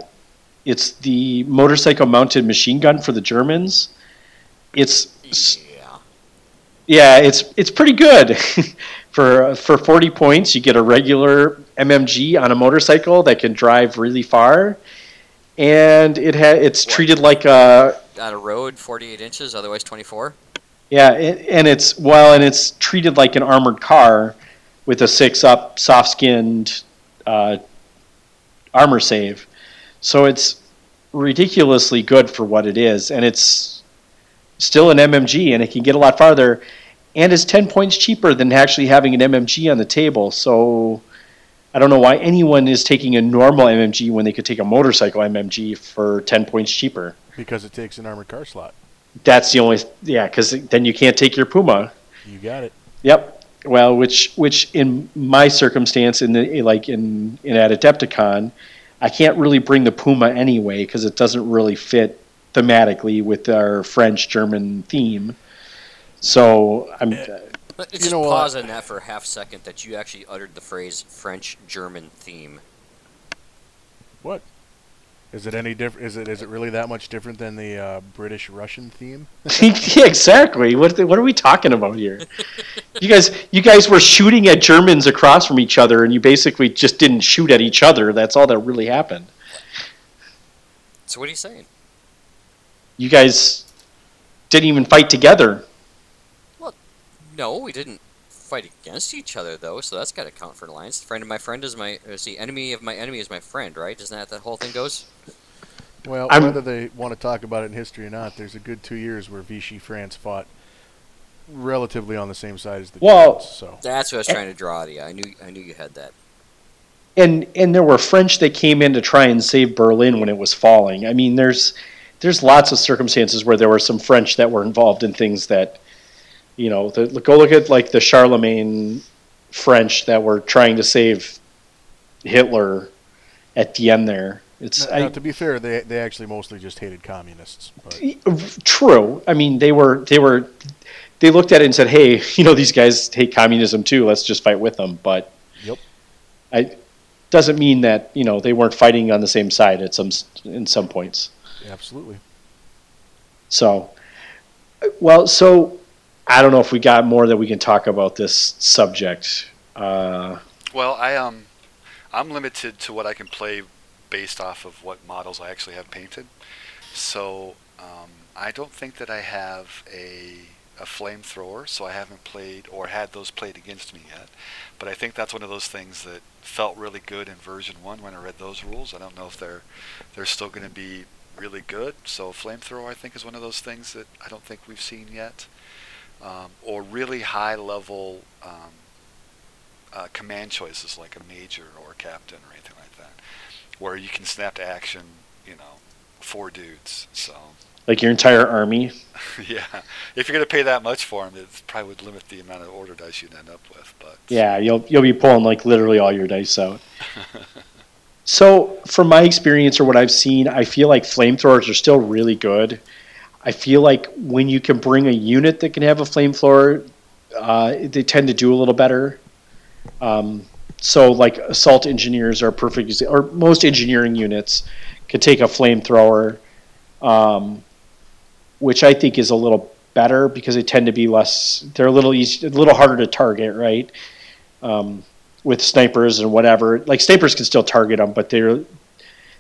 S1: it's the motorcycle mounted machine gun for the germans it's
S4: Yeah.
S1: it's it's pretty good for for 40 points you get a regular mmg on a motorcycle that can drive really far and it ha- it's
S4: What?
S1: treated like a
S4: On a road, 48 inches, otherwise 24.
S1: Yeah, it, and it's well, and it's treated like an armored car with a six-up, soft-skinned uh, armor save. So it's ridiculously good for what it is, and it's still an MMG, and it can get a lot farther, and is ten points cheaper than actually having an MMG on the table. So I don't know why anyone is taking a normal MMG when they could take a motorcycle MMG for ten points cheaper.
S2: Because it takes an armored car slot.
S1: That's the only yeah, because then you can't take your Puma.
S2: You got it.
S1: Yep. Well, which which in my circumstance in the like in in at Adepticon, I can't really bring the Puma anyway because it doesn't really fit thematically with our French German theme. So I'm
S4: Let-
S2: You
S4: Just
S2: know what?
S4: pause on that for a half second that you actually uttered the phrase French German theme.
S2: What? Is it any different? Is it is it really that much different than the uh, British Russian theme?
S1: yeah, exactly. What what are we talking about here? you guys you guys were shooting at Germans across from each other, and you basically just didn't shoot at each other. That's all that really happened.
S4: So what are you saying?
S1: You guys didn't even fight together.
S4: Well, no, we didn't fight against each other though, so that's got to count for an alliance. Friend of my friend is my, uh, see, enemy of my enemy is my friend, right? Isn't that the whole thing goes?
S2: Well,
S1: I'm-
S2: whether they want to talk about it in history or not, there's a good two years where Vichy France fought relatively on the same side as the
S1: Well-
S2: Germans. So
S4: That's what I was trying to draw out of you. I knew, I knew you had that.
S1: and and there were French that came in to try and save Berlin when it was falling. I mean, there's there's lots of circumstances where there were some French that were involved in things that, you know, the, go look at like the Charlemagne French that were trying to save Hitler at the end there. It's
S2: now,
S1: I,
S2: to be fair, they they actually mostly just hated communists. But
S1: true. I mean, they were they were they looked at it and said, "Hey, you know, these guys hate communism too. Let's just fight with them." But
S2: Yep.
S1: I doesn't mean that you know they weren't fighting on the same side at some in some points.
S2: Absolutely.
S1: So, well, so I don't know if we got more that we can talk about this subject. Uh,
S3: Well, I um, I'm limited to what I can play based off of what models I actually have painted. So um, I don't think that I have a a flamethrower, so I haven't played or had those played against me yet. But I think that's one of those things that felt really good in version one when I read those rules. I don't know if they're they're still going to be really good. So flamethrower, I think, is one of those things that I don't think we've seen yet, um, or really high level. Um, uh, command choices like a major or a captain or anything like that, where you can snap to action, you know, four dudes. So
S1: like your entire army.
S3: yeah, if you're going to pay that much for them, it probably would limit the amount of order dice you'd end up with. But
S1: Yeah, you'll you'll be pulling like literally all your dice out. so, from my experience or what I've seen, I feel like flamethrowers are still really good. I feel like when you can bring a unit that can have a flamethrower, uh, they tend to do a little better. Um, so, like assault engineers are perfect, or most engineering units could take a flamethrower, um, which I think is a little better because they tend to be less. They're a little easy, a little harder to target, right? Um, with snipers and whatever, like snipers can still target them, but they're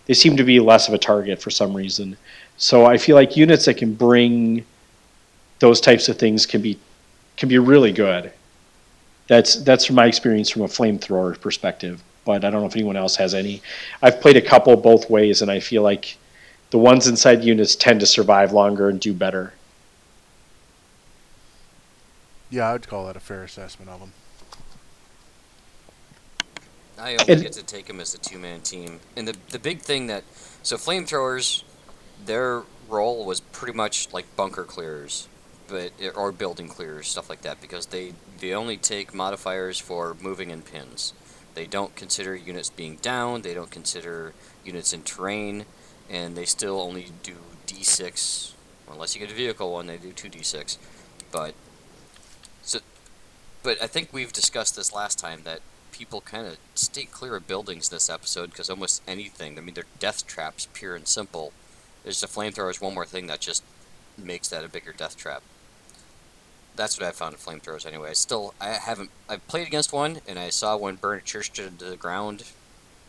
S1: they seem to be less of a target for some reason. So I feel like units that can bring those types of things can be can be really good. That's that's from my experience from a flamethrower perspective. But I don't know if anyone else has any. I've played a couple both ways, and I feel like the ones inside units tend to survive longer and do better.
S2: Yeah, I would call that a fair assessment of them.
S4: I only
S1: And-
S4: get to take them as a two man team. And the the big thing that so flamethrowers, their role was pretty much like bunker clearers, but or building clearers, stuff like that, because they they only take modifiers for moving in pins. They don't consider units being down. They don't consider units in terrain, and they still only do D6 unless you get a vehicle one. They do two D6, but so. But I think we've discussed this last time that people kind of stay clear of buildings this episode because almost anything, I mean, they're death traps, pure and simple. There's the flamethrower is one more thing that just makes that a bigger death trap. That's what I found in flamethrowers anyway. I still, I haven't, I've played against one and I saw one burn a church to the ground.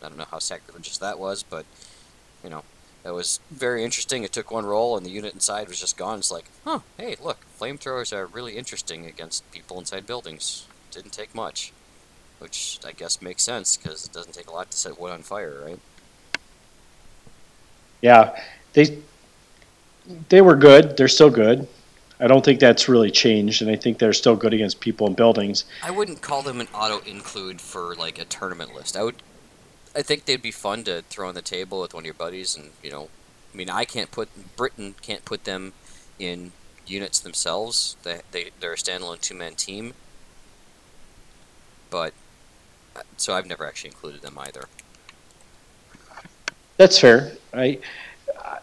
S4: I don't know how sacrilegious that was, but, you know, that was very interesting. It took one roll and the unit inside was just gone. It's like, huh, hey, look, flamethrowers are really interesting against people inside buildings. Didn't take much which I guess makes sense because it doesn't take a lot to set wood on fire, right?
S1: Yeah, they they were good. They're still good. I don't think that's really changed, and I think they're still good against people and buildings.
S4: I wouldn't call them an auto include for like a tournament list. I would, I think they'd be fun to throw on the table with one of your buddies, and you know, I mean, I can't put Britain can't put them in units themselves. They they they're a standalone two man team, but so I've never actually included them either.
S1: That's fair. I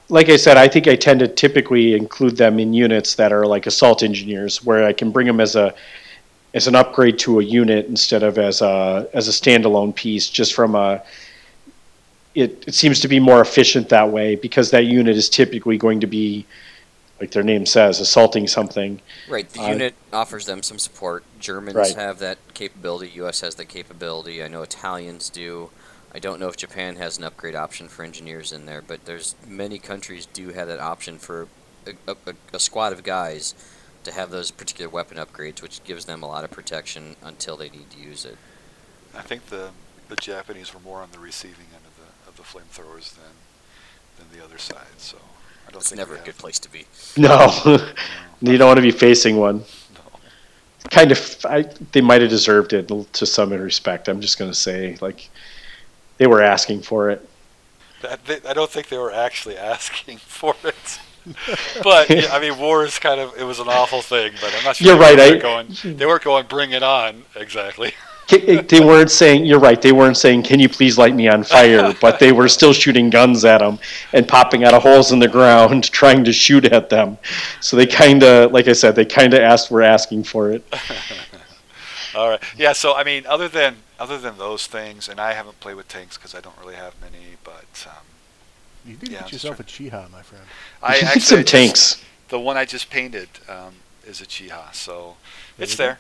S1: like I said, I think I tend to typically include them in units that are like assault engineers, where I can bring them as a as an upgrade to a unit instead of as a as a standalone piece. Just from a it, it seems to be more efficient that way because that unit is typically going to be like their name says assaulting something
S4: Right, the
S1: Uh,
S4: unit offers them some support. Germans
S1: Right.
S4: have that capability. U.S. has that capability. I know Italians do. I don't know if Japan has an upgrade option for engineers in there, but there's many countries do have that option for a, a, a squad of guys to have those particular weapon upgrades, which gives them a lot of protection until they need to use it.
S3: I think the the Japanese were more on the receiving end of the of the flamethrowers than than the other side. So I don't
S4: It's
S3: think
S4: never a good place to be.
S1: no
S3: No,
S1: you don't want to be facing one
S3: no.
S1: kind of I, they might have deserved it to some respect i'm just going to say like they were asking for it
S3: That, they, I don't think they were actually asking for it. but yeah, I mean, war is kind of it was an awful thing. But I'm not sure
S1: You're
S3: they
S1: right,
S3: were
S1: I-
S3: going. They weren't going bring it on exactly.
S1: Ca- they weren't saying you're right they weren't saying can you please light me on fire but they were still shooting guns at them and popping out of holes in the ground trying to shoot at them so they kind of like i said they kind of asked were asking for it
S3: All right. Yeah. So I mean, other than other than those things, and I haven't played with tanks because I don't really have many. But um,
S2: You did
S3: Yeah,
S2: get
S3: that's
S2: yourself a Chi-Ha, my friend.
S3: I
S1: Get
S3: actually
S1: some
S3: just-
S1: tanks
S3: the one I just painted um, is a Chi-Ha, so
S2: There
S3: it's
S2: you go.
S3: there.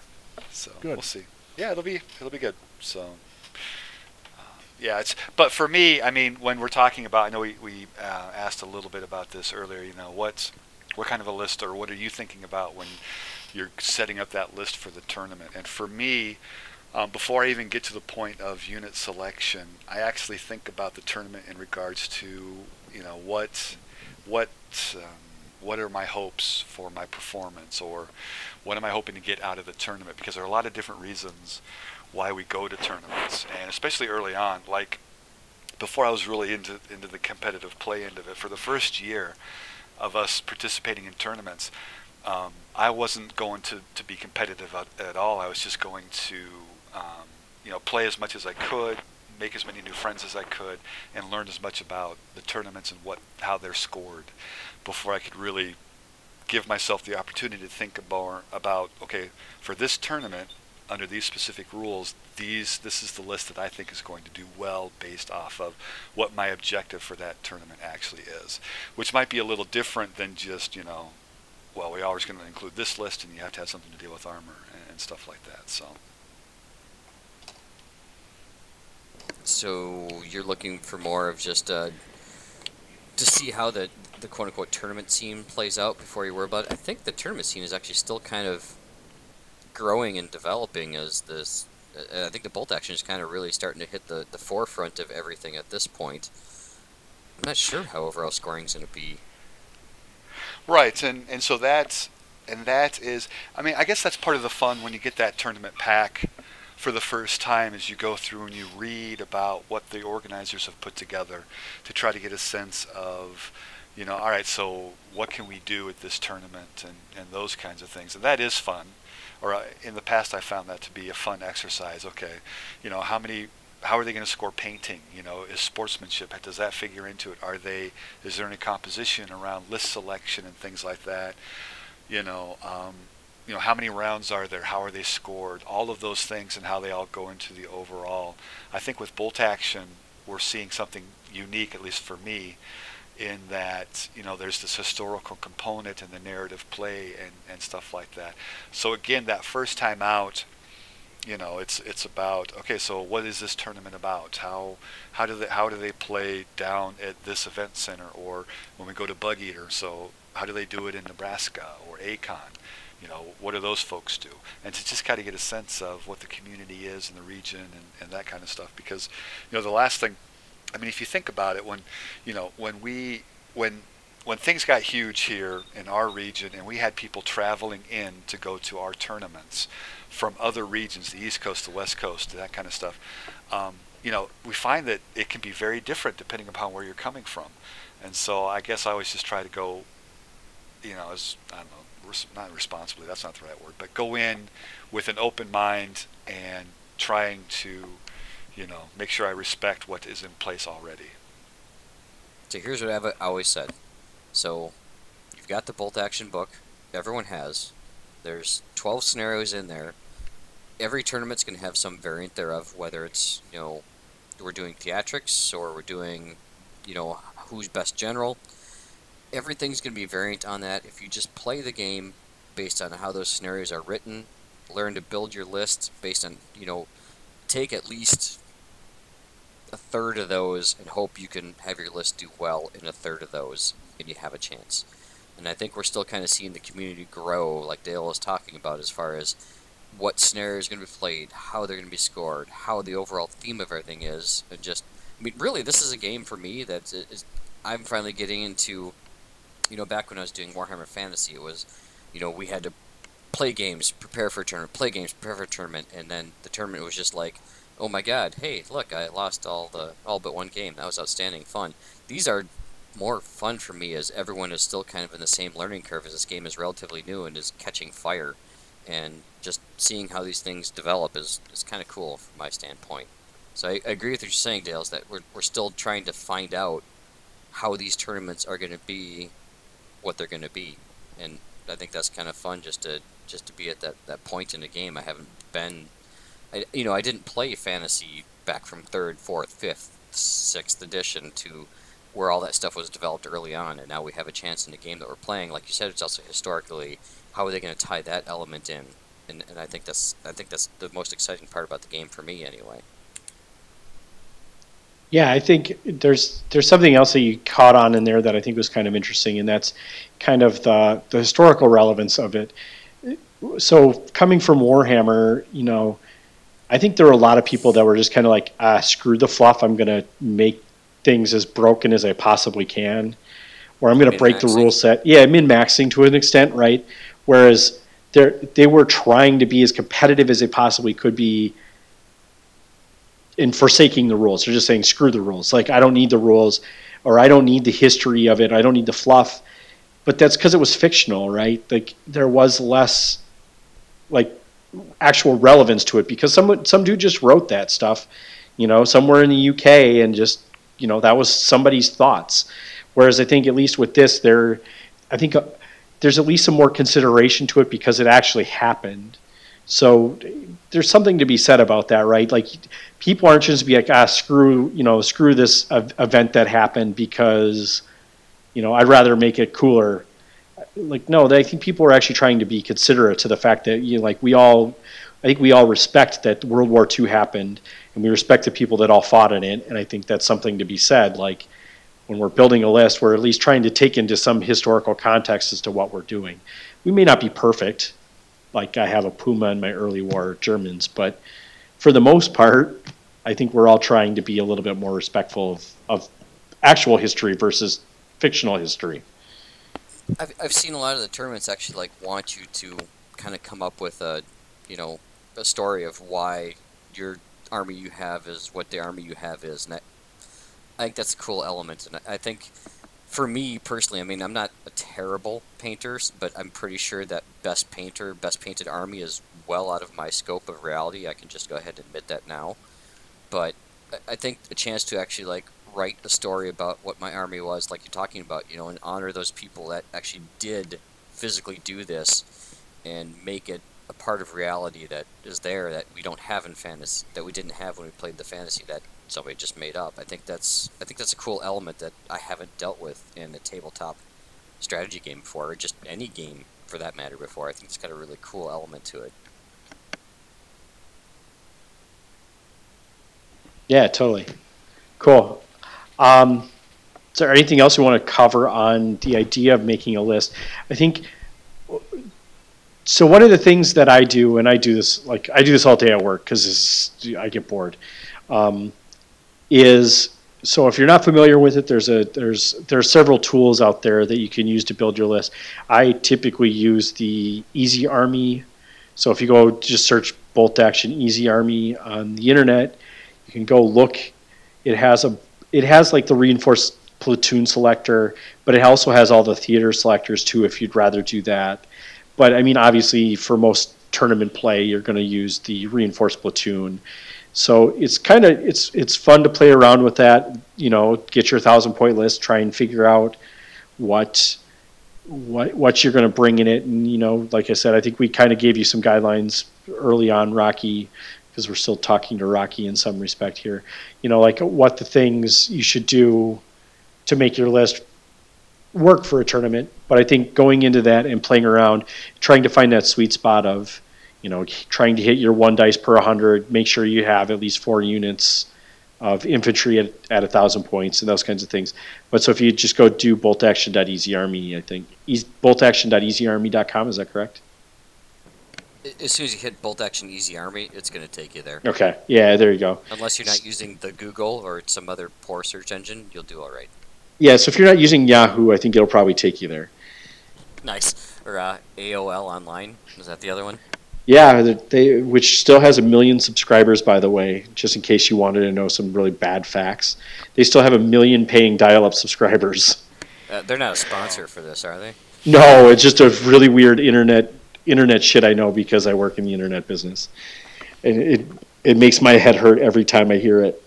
S3: So
S2: Good.
S3: we'll see. Yeah, it'll be it'll be good. So uh, yeah, it's but for me, I mean, when we're talking about, I know we we uh, asked a little bit about this earlier. You know, what's what kind of a list or what are you thinking about when you're setting up that list for the tournament? And for me. Um, before I even get to the point of unit selection, I actually think about the tournament in regards to, you know, what, what, um, what are my hopes for my performance, or what am I hoping to get out of the tournament? Because there are a lot of different reasons why we go to tournaments, and especially early on, like before I was really into into the competitive play end of it. For the first year, of us participating in tournaments, um, I wasn't going to, to be competitive at, at all. I was just going to, um, you know, play as much as I could, make as many new friends as I could, and learn as much about the tournaments and what how they're scored before I could really give myself the opportunity to think about about okay for this tournament under these specific rules these this is the list that I think is going to do well based off of what my objective for that tournament actually is which might be a little different than just you know well we're always going to include this list and you have to have something to deal with armor and, and stuff like that so.
S4: So you're looking for more of just uh, to see how the the quote unquote tournament scene plays out before you worry about it. I think the tournament scene is actually still kind of growing and developing as this. Uh, I think the bolt action is kind of really starting to hit the, the forefront of everything at this point. I'm not sure how overall scoring is going to be.
S3: Right, and and so that's and that is. I mean, I guess that's part of the fun when you get that tournament pack for the first time as you go through and you read about what the organizers have put together to try to get a sense of you know all right so what can we do at this tournament? and, and those kinds of things. And that is fun. Or uh, in the past i found that to be a fun exercise. Okay you know how many how are they going to score painting? You know is sportsmanship does that figure into it? Are they is there any composition around list selection and things like that? You know um, you know how many rounds are there? How are they scored? All of those things and how they all go into the overall. I think with bolt action we're seeing something unique at least for me in that you know there's this historical component and the narrative play and, and stuff like that. So again that first time out you know it's it's about okay so what is this tournament about? How how do they how do they play down at this event center? Or when we go to bug eater so how do they do it in nebraska or acon you know, what do those folks do? And to just kind of get a sense of what the community is in the region and, and that kind of stuff. Because, you know, the last thing, I mean, if you think about it, when, you know, when we, when, when things got huge here in our region and we had people traveling in to go to our tournaments from other regions, the East Coast, the West Coast, that kind of stuff, um, you know, we find that it can be very different depending upon where you're coming from. And so I guess I always just try to go, you know, as, I don't know, not responsibly, that's not the right word, but go in with an open mind and trying to, you know, make sure I respect what is in place already.
S4: So here's what I've always said. So you've got the bolt action book, everyone has. There's 12 scenarios in there. Every tournament's going to have some variant thereof, whether it's, you know, we're doing theatrics or we're doing, you know, who's best general everything's going to be variant on that. If you just play the game based on how those scenarios are written, learn to build your list based on, you know, take at least a third of those and hope you can have your list do well in a third of those and you have a chance. And I think we're still kind of seeing the community grow, like Dale was talking about, as far as what scenario is going to be played, how they're going to be scored, how the overall theme of everything is, and just, I mean, really, this is a game for me that is, I'm finally getting into you know, back when I was doing Warhammer Fantasy, it was, you know, we had to play games, prepare for a tournament, play games, prepare for a tournament, and then the tournament was just like, oh my god, hey, look, I lost all the all but one game. That was outstanding fun. These are more fun for me as everyone is still kind of in the same learning curve as this game is relatively new and is catching fire. And just seeing how these things develop is, is kind of cool from my standpoint. So I, I agree with what you're saying, Dale, is that we're, we're still trying to find out how these tournaments are going to be what they're going to be, and I think that's kind of fun just to just to be at that, that point in the game. I haven't been, I, you know, I didn't play fantasy back from third, fourth, fifth, sixth edition to where all that stuff was developed early on, and now we have a chance in the game that we're playing. Like you said, it's also historically how are they going to tie that element in, and, and I think that's I think that's the most exciting part about the game for me anyway.
S1: Yeah, I think there's there's something else that you caught on in there that I think was kind of interesting, and that's kind of the the historical relevance of it. So coming from Warhammer, you know, I think there were a lot of people that were just kind of like, ah, screw the fluff. I'm gonna make things as broken as I possibly can, or I'm gonna break the rule set. Yeah, min maxing to an extent, right? Whereas they they were trying to be as competitive as they possibly could be in forsaking the rules. They're just saying screw the rules. Like I don't need the rules, or I don't need the history of it. I don't need the fluff. but that's because it was fictional, right? Like there was less like actual relevance to it because some some dude just wrote that stuff, you know, somewhere in the UK and just you know that was somebody's thoughts. Whereas I think at least with this, there, I think uh, there's at least some more consideration to it because it actually happened. So there's something to be said about that, right? Like people aren't just be like, ah, screw, you know, screw this event that happened because, you know, I'd rather make it cooler. Like no, I think people are actually trying to be considerate to the fact that you know, like we all, I think we all respect that World War II happened, and we respect the people that all fought in it, and I think that's something to be said. Like when we're building a list, we're at least trying to take into some historical context as to what we're doing. We may not be perfect, like I have a Puma in my early war Germans, but for the most part, I think we're all trying to be a little bit more respectful of, of actual history versus fictional history.
S4: I've, I've seen a lot of the tournaments actually like want you to kind of come up with a, you know, a story of why your army you have is what the army you have is, and I think that's a cool element, and I think for me personally, I mean, I'm not a terrible painter, but I'm pretty sure that best painter, best painted army is well out of my scope of reality. I can just go ahead and admit that now. But I think a chance to actually like write a story about what my army was, like you're talking about, you know, and honor those people that actually did physically do this, and make it a part of reality that is there that we don't have in fantasy, that we didn't have when we played the fantasy that somebody just made up. I think that's I think that's a cool element that I haven't dealt with in a tabletop strategy game before, or just any game for that matter before. I think it's got a really cool element to it.
S1: Yeah, totally. Cool. Um, is there anything else you want to cover on the idea of making a list? I think so. One of the things that I do, and I do this like I do this all day at work because I get bored. Um, is so if you're not familiar with it, there's a there's there are several tools out there that you can use to build your list. I typically use the Easy Army. So if you go just search bolt action Easy Army on the internet, you can go look. It has a it has like the reinforced platoon selector, but it also has all the theater selectors too if you'd rather do that. But I mean obviously for most tournament play you're going to use the reinforced platoon so it's kind of it's it's fun to play around with that. You know, get your thousand point list, try and figure out what what what you're going to bring in it. And you know, like I said, I think we kind of gave you some guidelines early on, Rocky, because we're still talking to Rocky in some respect here. You know, like what the things you should do to make your list work for a tournament. But I think going into that and playing around, trying to find that sweet spot of you know, trying to hit your one dice per 100, make sure you have at least four units of infantry at, at 1,000 points and those kinds of things. But so if you just go do boltaction.easyarmy, I think, e- boltaction.easyarmy.com, is that correct?
S4: As soon as you hit bolt action easy army, it's going to take you there.
S1: Okay, yeah, there you go.
S4: Unless you're not using the Google or some other poor search engine, you'll do all right.
S1: Yeah, so if you're not using Yahoo, I think it'll probably take you there.
S4: Nice. Or uh, AOL Online, is that the other one?
S1: Yeah, they which still has a million subscribers, by the way. Just in case you wanted to know some really bad facts, they still have a million paying dial-up subscribers.
S4: Uh, they're not a sponsor for this, are they?
S1: No, it's just a really weird internet internet shit I know because I work in the internet business, and it it makes my head hurt every time I hear it.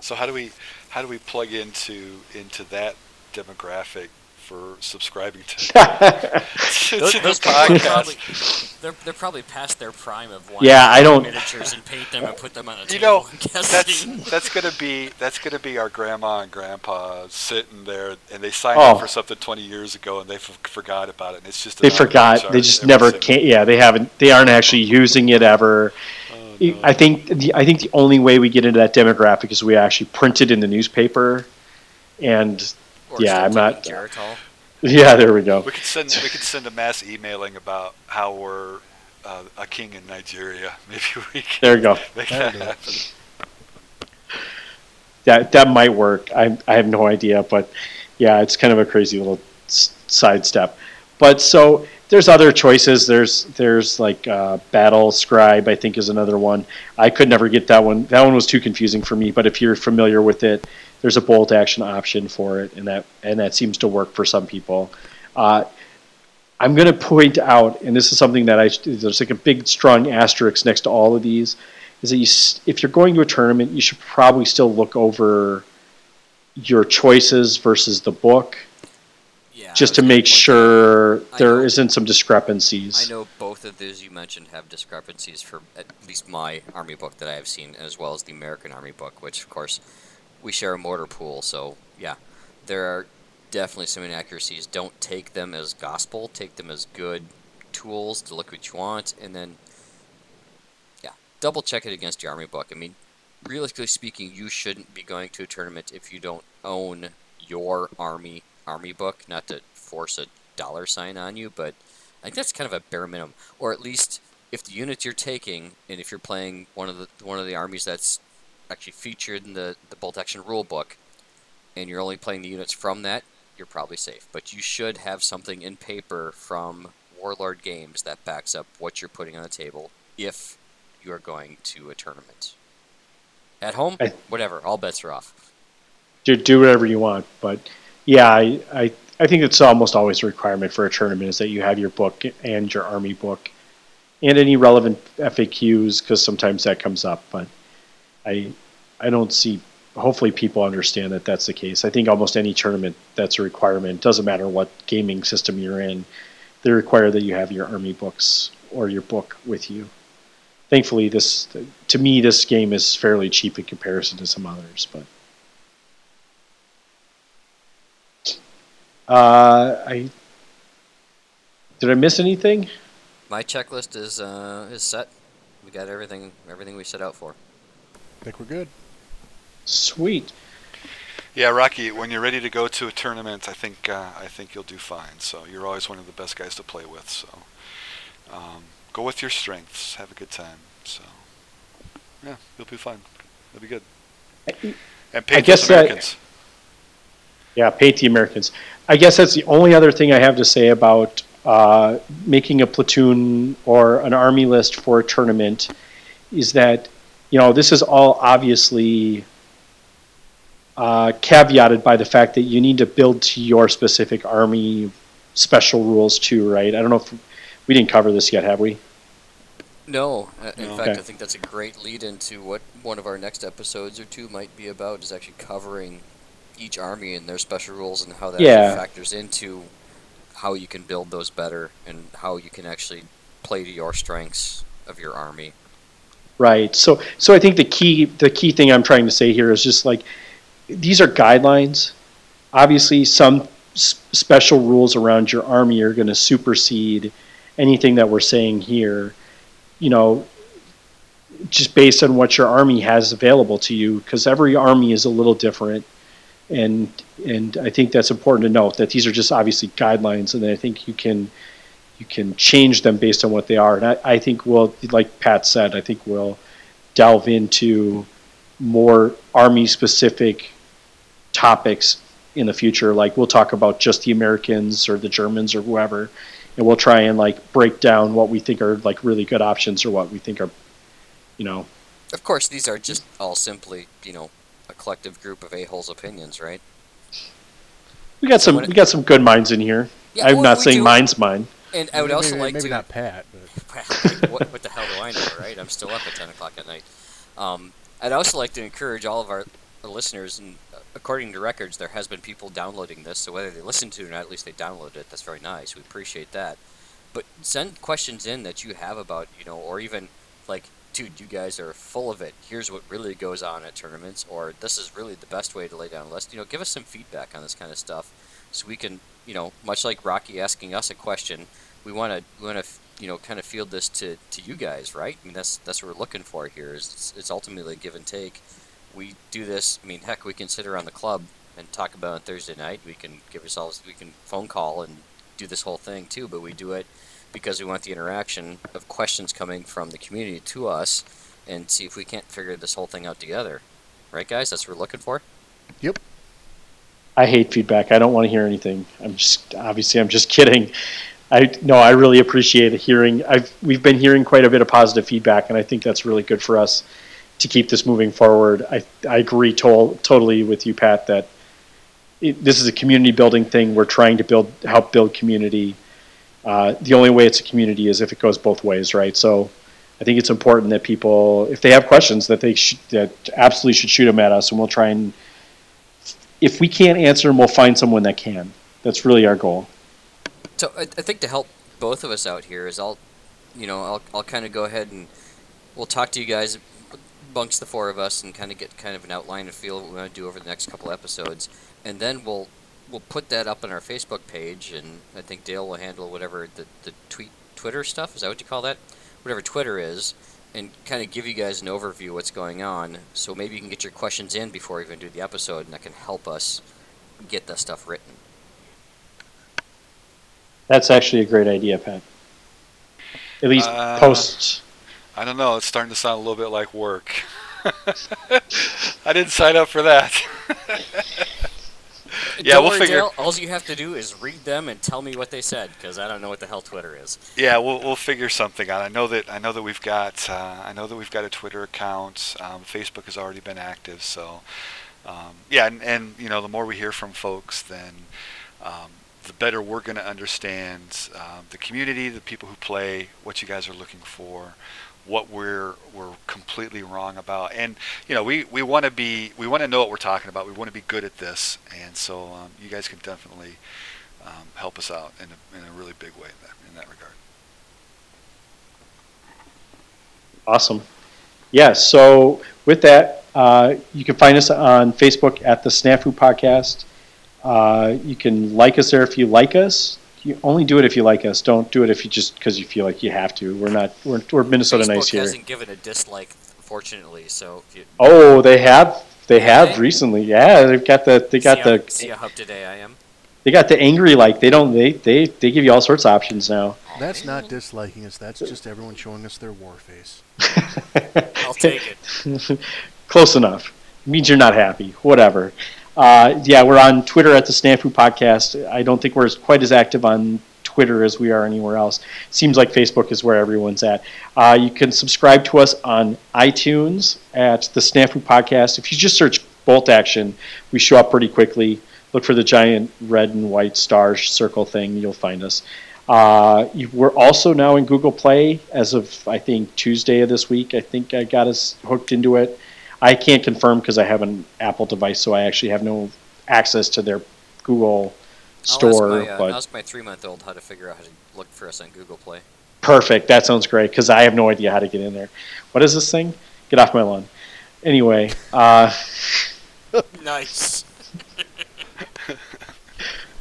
S3: So how do we how do we plug into into that demographic for subscribing to, to,
S4: those,
S3: to
S4: those
S3: the podcast.
S4: Probably, they're, they're probably past their prime of wanting
S1: Yeah, I don't-
S4: miniatures and paint them and put them on a
S3: You
S4: table.
S3: know, that's that's gonna be that's gonna be our grandma and grandpa sitting there, and they signed
S1: Oh.
S3: up for something 20 years ago, and they f- forgot about it. And it's just
S1: They forgot. They just never can't. Yeah, they haven't. They aren't actually using it ever.
S3: Oh, no.
S1: I think the I think the only way we get into that demographic is we actually print it in the newspaper, and
S4: Or
S1: yeah, I'm not-
S4: taking Geritol.
S1: yeah, there we go.
S3: We could send we could send a mass emailing about how we're uh, a king in Nigeria. Maybe we can
S1: There you go.
S3: make
S2: That'll
S3: that happen.
S1: That that might work. I I have no idea, but yeah, it's kind of a crazy little s- sidestep. But so there's other choices. There's there's like uh, BattleScribe. I think is another one. I could never get that one. That one was too confusing for me. But if you're familiar with it, there's a bolt action option for it, and that and that seems to work for some people. Uh, I'm going to point out, and this is something that I there's like a big strong asterisk next to all of these, is that you if you're going to a tournament, you should probably still look over your choices versus the book,
S4: Yeah,
S1: just to make
S4: out.
S1: sure there isn't some discrepancies.
S4: I know both of those you mentioned have discrepancies for at least my army book that I have seen, as well as the American Army book, which of course we share a mortar pool. So yeah, there are definitely some inaccuracies. Don't take them as gospel. Take them as good tools to look what you want, and then yeah, double check it against your army book. I mean, realistically speaking, you shouldn't be going to a tournament if you don't own your army army book. Not to force a dollar sign on you, but I think that's kind of a bare minimum, or at least if the units you're taking, and if you're playing one of the one of the armies that's actually featured in the the bolt action rule book, and you're only playing the units from that, you're probably safe. But you should have something in paper from Warlord Games that backs up what you're putting on the table if you are going to a tournament. At home,
S1: I-
S4: whatever, all bets are off.
S1: do, do whatever you want. But yeah, I, I, I think it's almost always a requirement for a tournament is that you have your book and your army book and any relevant FAQs because sometimes that comes up. But I, I don't see. Hopefully, people understand that that's the case. I think almost any tournament that's a requirement. Doesn't matter what gaming system you're in, they require that you have your army books or your book with you. Thankfully, this to me this game is fairly cheap in comparison to some others, but. Uh, I did I miss anything?
S4: My checklist is uh, is set. We got everything everything we set out for.
S2: I think we're good.
S1: Sweet.
S3: Yeah, Rocky, when you're ready to go to a tournament, I think uh, I think you'll do fine. So you're always one of the best guys to play with. So um, go with your strengths. Have a good time. So yeah, you'll be fine. You'll be good. And pay
S1: I guess that-
S3: Americans.
S1: Yeah, paint the Americans. I guess that's the only other thing I have to say about uh, making a platoon or an army list for a tournament is that you know this is all obviously uh, caveated by the fact that you need to build to your specific army special rules too, right? I don't know if we didn't cover this yet, have we?
S4: No, uh, in
S3: No.
S4: fact,
S1: Okay.
S4: I think that's a great lead into what one of our next episodes or two might be about. Is actually covering each army and their special rules and how that
S1: Yeah.
S4: factors into how you can build those better and how you can actually play to your strengths of your army.
S1: Right. So so I think the key the key thing I'm trying to say here is just like these are guidelines. Obviously, some s- special rules around your army are going to supersede anything that we're saying here. You know, just based on what your army has available to you, because every army is a little different, and and I think that's important to note that these are just obviously guidelines, and I think you can you can change them based on what they are. And I, I think we'll, like Pat said, I think we'll delve into more army specific topics in the future. Like we'll talk about just the Americans or the Germans or whoever, and we'll try and like break down what we think are like really good options or what we think are, you know,
S4: Of course, these are just all simply, you know, a collective group of a-holes opinions, right?
S1: we got some
S4: it-
S1: we got some good minds in here.
S4: Yeah,
S1: I'm
S4: well,
S1: not saying
S4: do.
S1: mine's mine.
S4: And I would
S2: maybe,
S4: also
S2: maybe,
S4: like
S2: maybe
S4: to.
S2: not Pat, but
S4: what, what the hell do I know, right? I'm still up at 10 o'clock at night. Um, I'd also like to encourage all of our listeners, and uh, according to records, there has been people downloading this, so whether they listen to it or not, at least they downloaded it. That's very nice. We appreciate that. But send questions in that you have about, you know, or even like, dude, you guys are full of it. Here's what really goes on at tournaments, or this is really the best way to lay down a list. You know, give us some feedback on this kind of stuff, so we can, you know, much like Rocky asking us a question, we want to we want to you know kind of field this to, to you guys, right? I mean that's that's what we're looking for here. Is it's, it's ultimately a give and take. We do this. I mean, heck, we can sit around the club and talk about it on Thursday night. We can give ourselves we can phone call and do this whole thing too. But we do it because we want the interaction of questions coming from the community to us and see if we can't figure this whole thing out together. Right, guys? That's what we're looking for. Yep.
S1: I hate feedback. I don't want to hear anything. I'm just obviously I'm just kidding. I no, I really appreciate hearing. I've we've been hearing quite a bit of positive feedback, and I think that's really good for us to keep this moving forward. I I agree to- totally with you, Pat, that it, this is a community building thing. We're trying to build help build community. Uh, the only way it's a community is if it goes both ways, right? So. I think it's important that people, if they have questions, that they should, that absolutely should shoot them at us, and we'll try and. If we can't answer them, we'll find someone that can. That's really our goal.
S4: So I, I think to help both of us out here is I'll, you know, I'll, I'll kind of go ahead and we'll talk to you guys amongst the four of us and kind of get kind of an outline and feel what we want to do over the next couple episodes, and then we'll we'll put that up on our Facebook page, and I think Dale will handle whatever the the tweet Twitter stuff is that what you call that? Whatever Twitter is, and kind of give you guys an overview of what's going on. So maybe you can get your questions in before we even do the episode, and that can help us get that stuff written.
S1: That's actually a great idea, Pat. At least
S3: Uh,
S1: post.
S3: I don't know. It's starting to sound a little bit like work. I didn't sign up for that. yeah,
S4: Don't
S3: we'll
S4: worry,
S3: figure.
S4: Dale. All you have to do is read them and tell me what they said, because I don't know what the hell Twitter is.
S3: Yeah, we'll we'll figure something out. I know that I know that we've got uh, I know that we've got a Twitter account. Um, Facebook has already been active, so um, yeah, and, and you know the more we hear from folks, then um, the better we're going to understand um, the community, the people who play, what you guys are looking for, what we're we're completely wrong about, and you know we, we want to be we want to know what we're talking about. We want to be good at this, and so um, you guys can definitely um, help us out in a, in a really big way in that, in that regard.
S1: Awesome. Yeah, so with that, uh, you can find us on Facebook at the Snafu Podcast. Uh, you can like us there if you like us. You only do it if you like us. Don't do it if you just because you feel like you have to. We're not. We're, we're Minnesota
S4: Facebook
S1: nice here.
S4: hasn't given a dislike, fortunately. So you
S1: Oh, they have. They have
S4: Okay.
S1: recently. Yeah, they've got the. They got
S4: see how,
S1: the.
S4: see how up to date I am.
S1: They got the angry like. They don't. They they they give you all sorts of options now.
S2: That's not disliking us. That's just everyone showing us their war face.
S4: I'll take it.
S1: Close enough. means you're not happy. Whatever. Uh, yeah, we're on Twitter at the Snafu Podcast. I don't think we're as- quite as active on Twitter as we are anywhere else. Seems like Facebook is where everyone's at. Uh, you can subscribe to us on iTunes at the Snafu Podcast. If you just search Bolt Action, we show up pretty quickly. Look for the giant red and white star circle thing. You'll find us. Uh, we're also now in Google Play as of I think Tuesday of this week. I think I got us hooked into it. I can't confirm because I have an Apple device, so I actually have no access to their Google store.
S4: I'll ask my, uh,
S1: but
S4: I'll ask my three-month-old how to figure out how to look for us on Google Play.
S1: perfect. That sounds great because I have no idea how to get in there. What is this thing? Get off my lawn. Anyway, uh,
S4: Nice.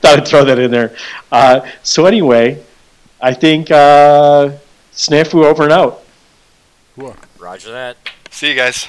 S1: thought I'd throw that in there. Uh, so anyway, I think uh, Snafu over and out.
S2: Whoa.
S4: Roger that.
S3: See you guys.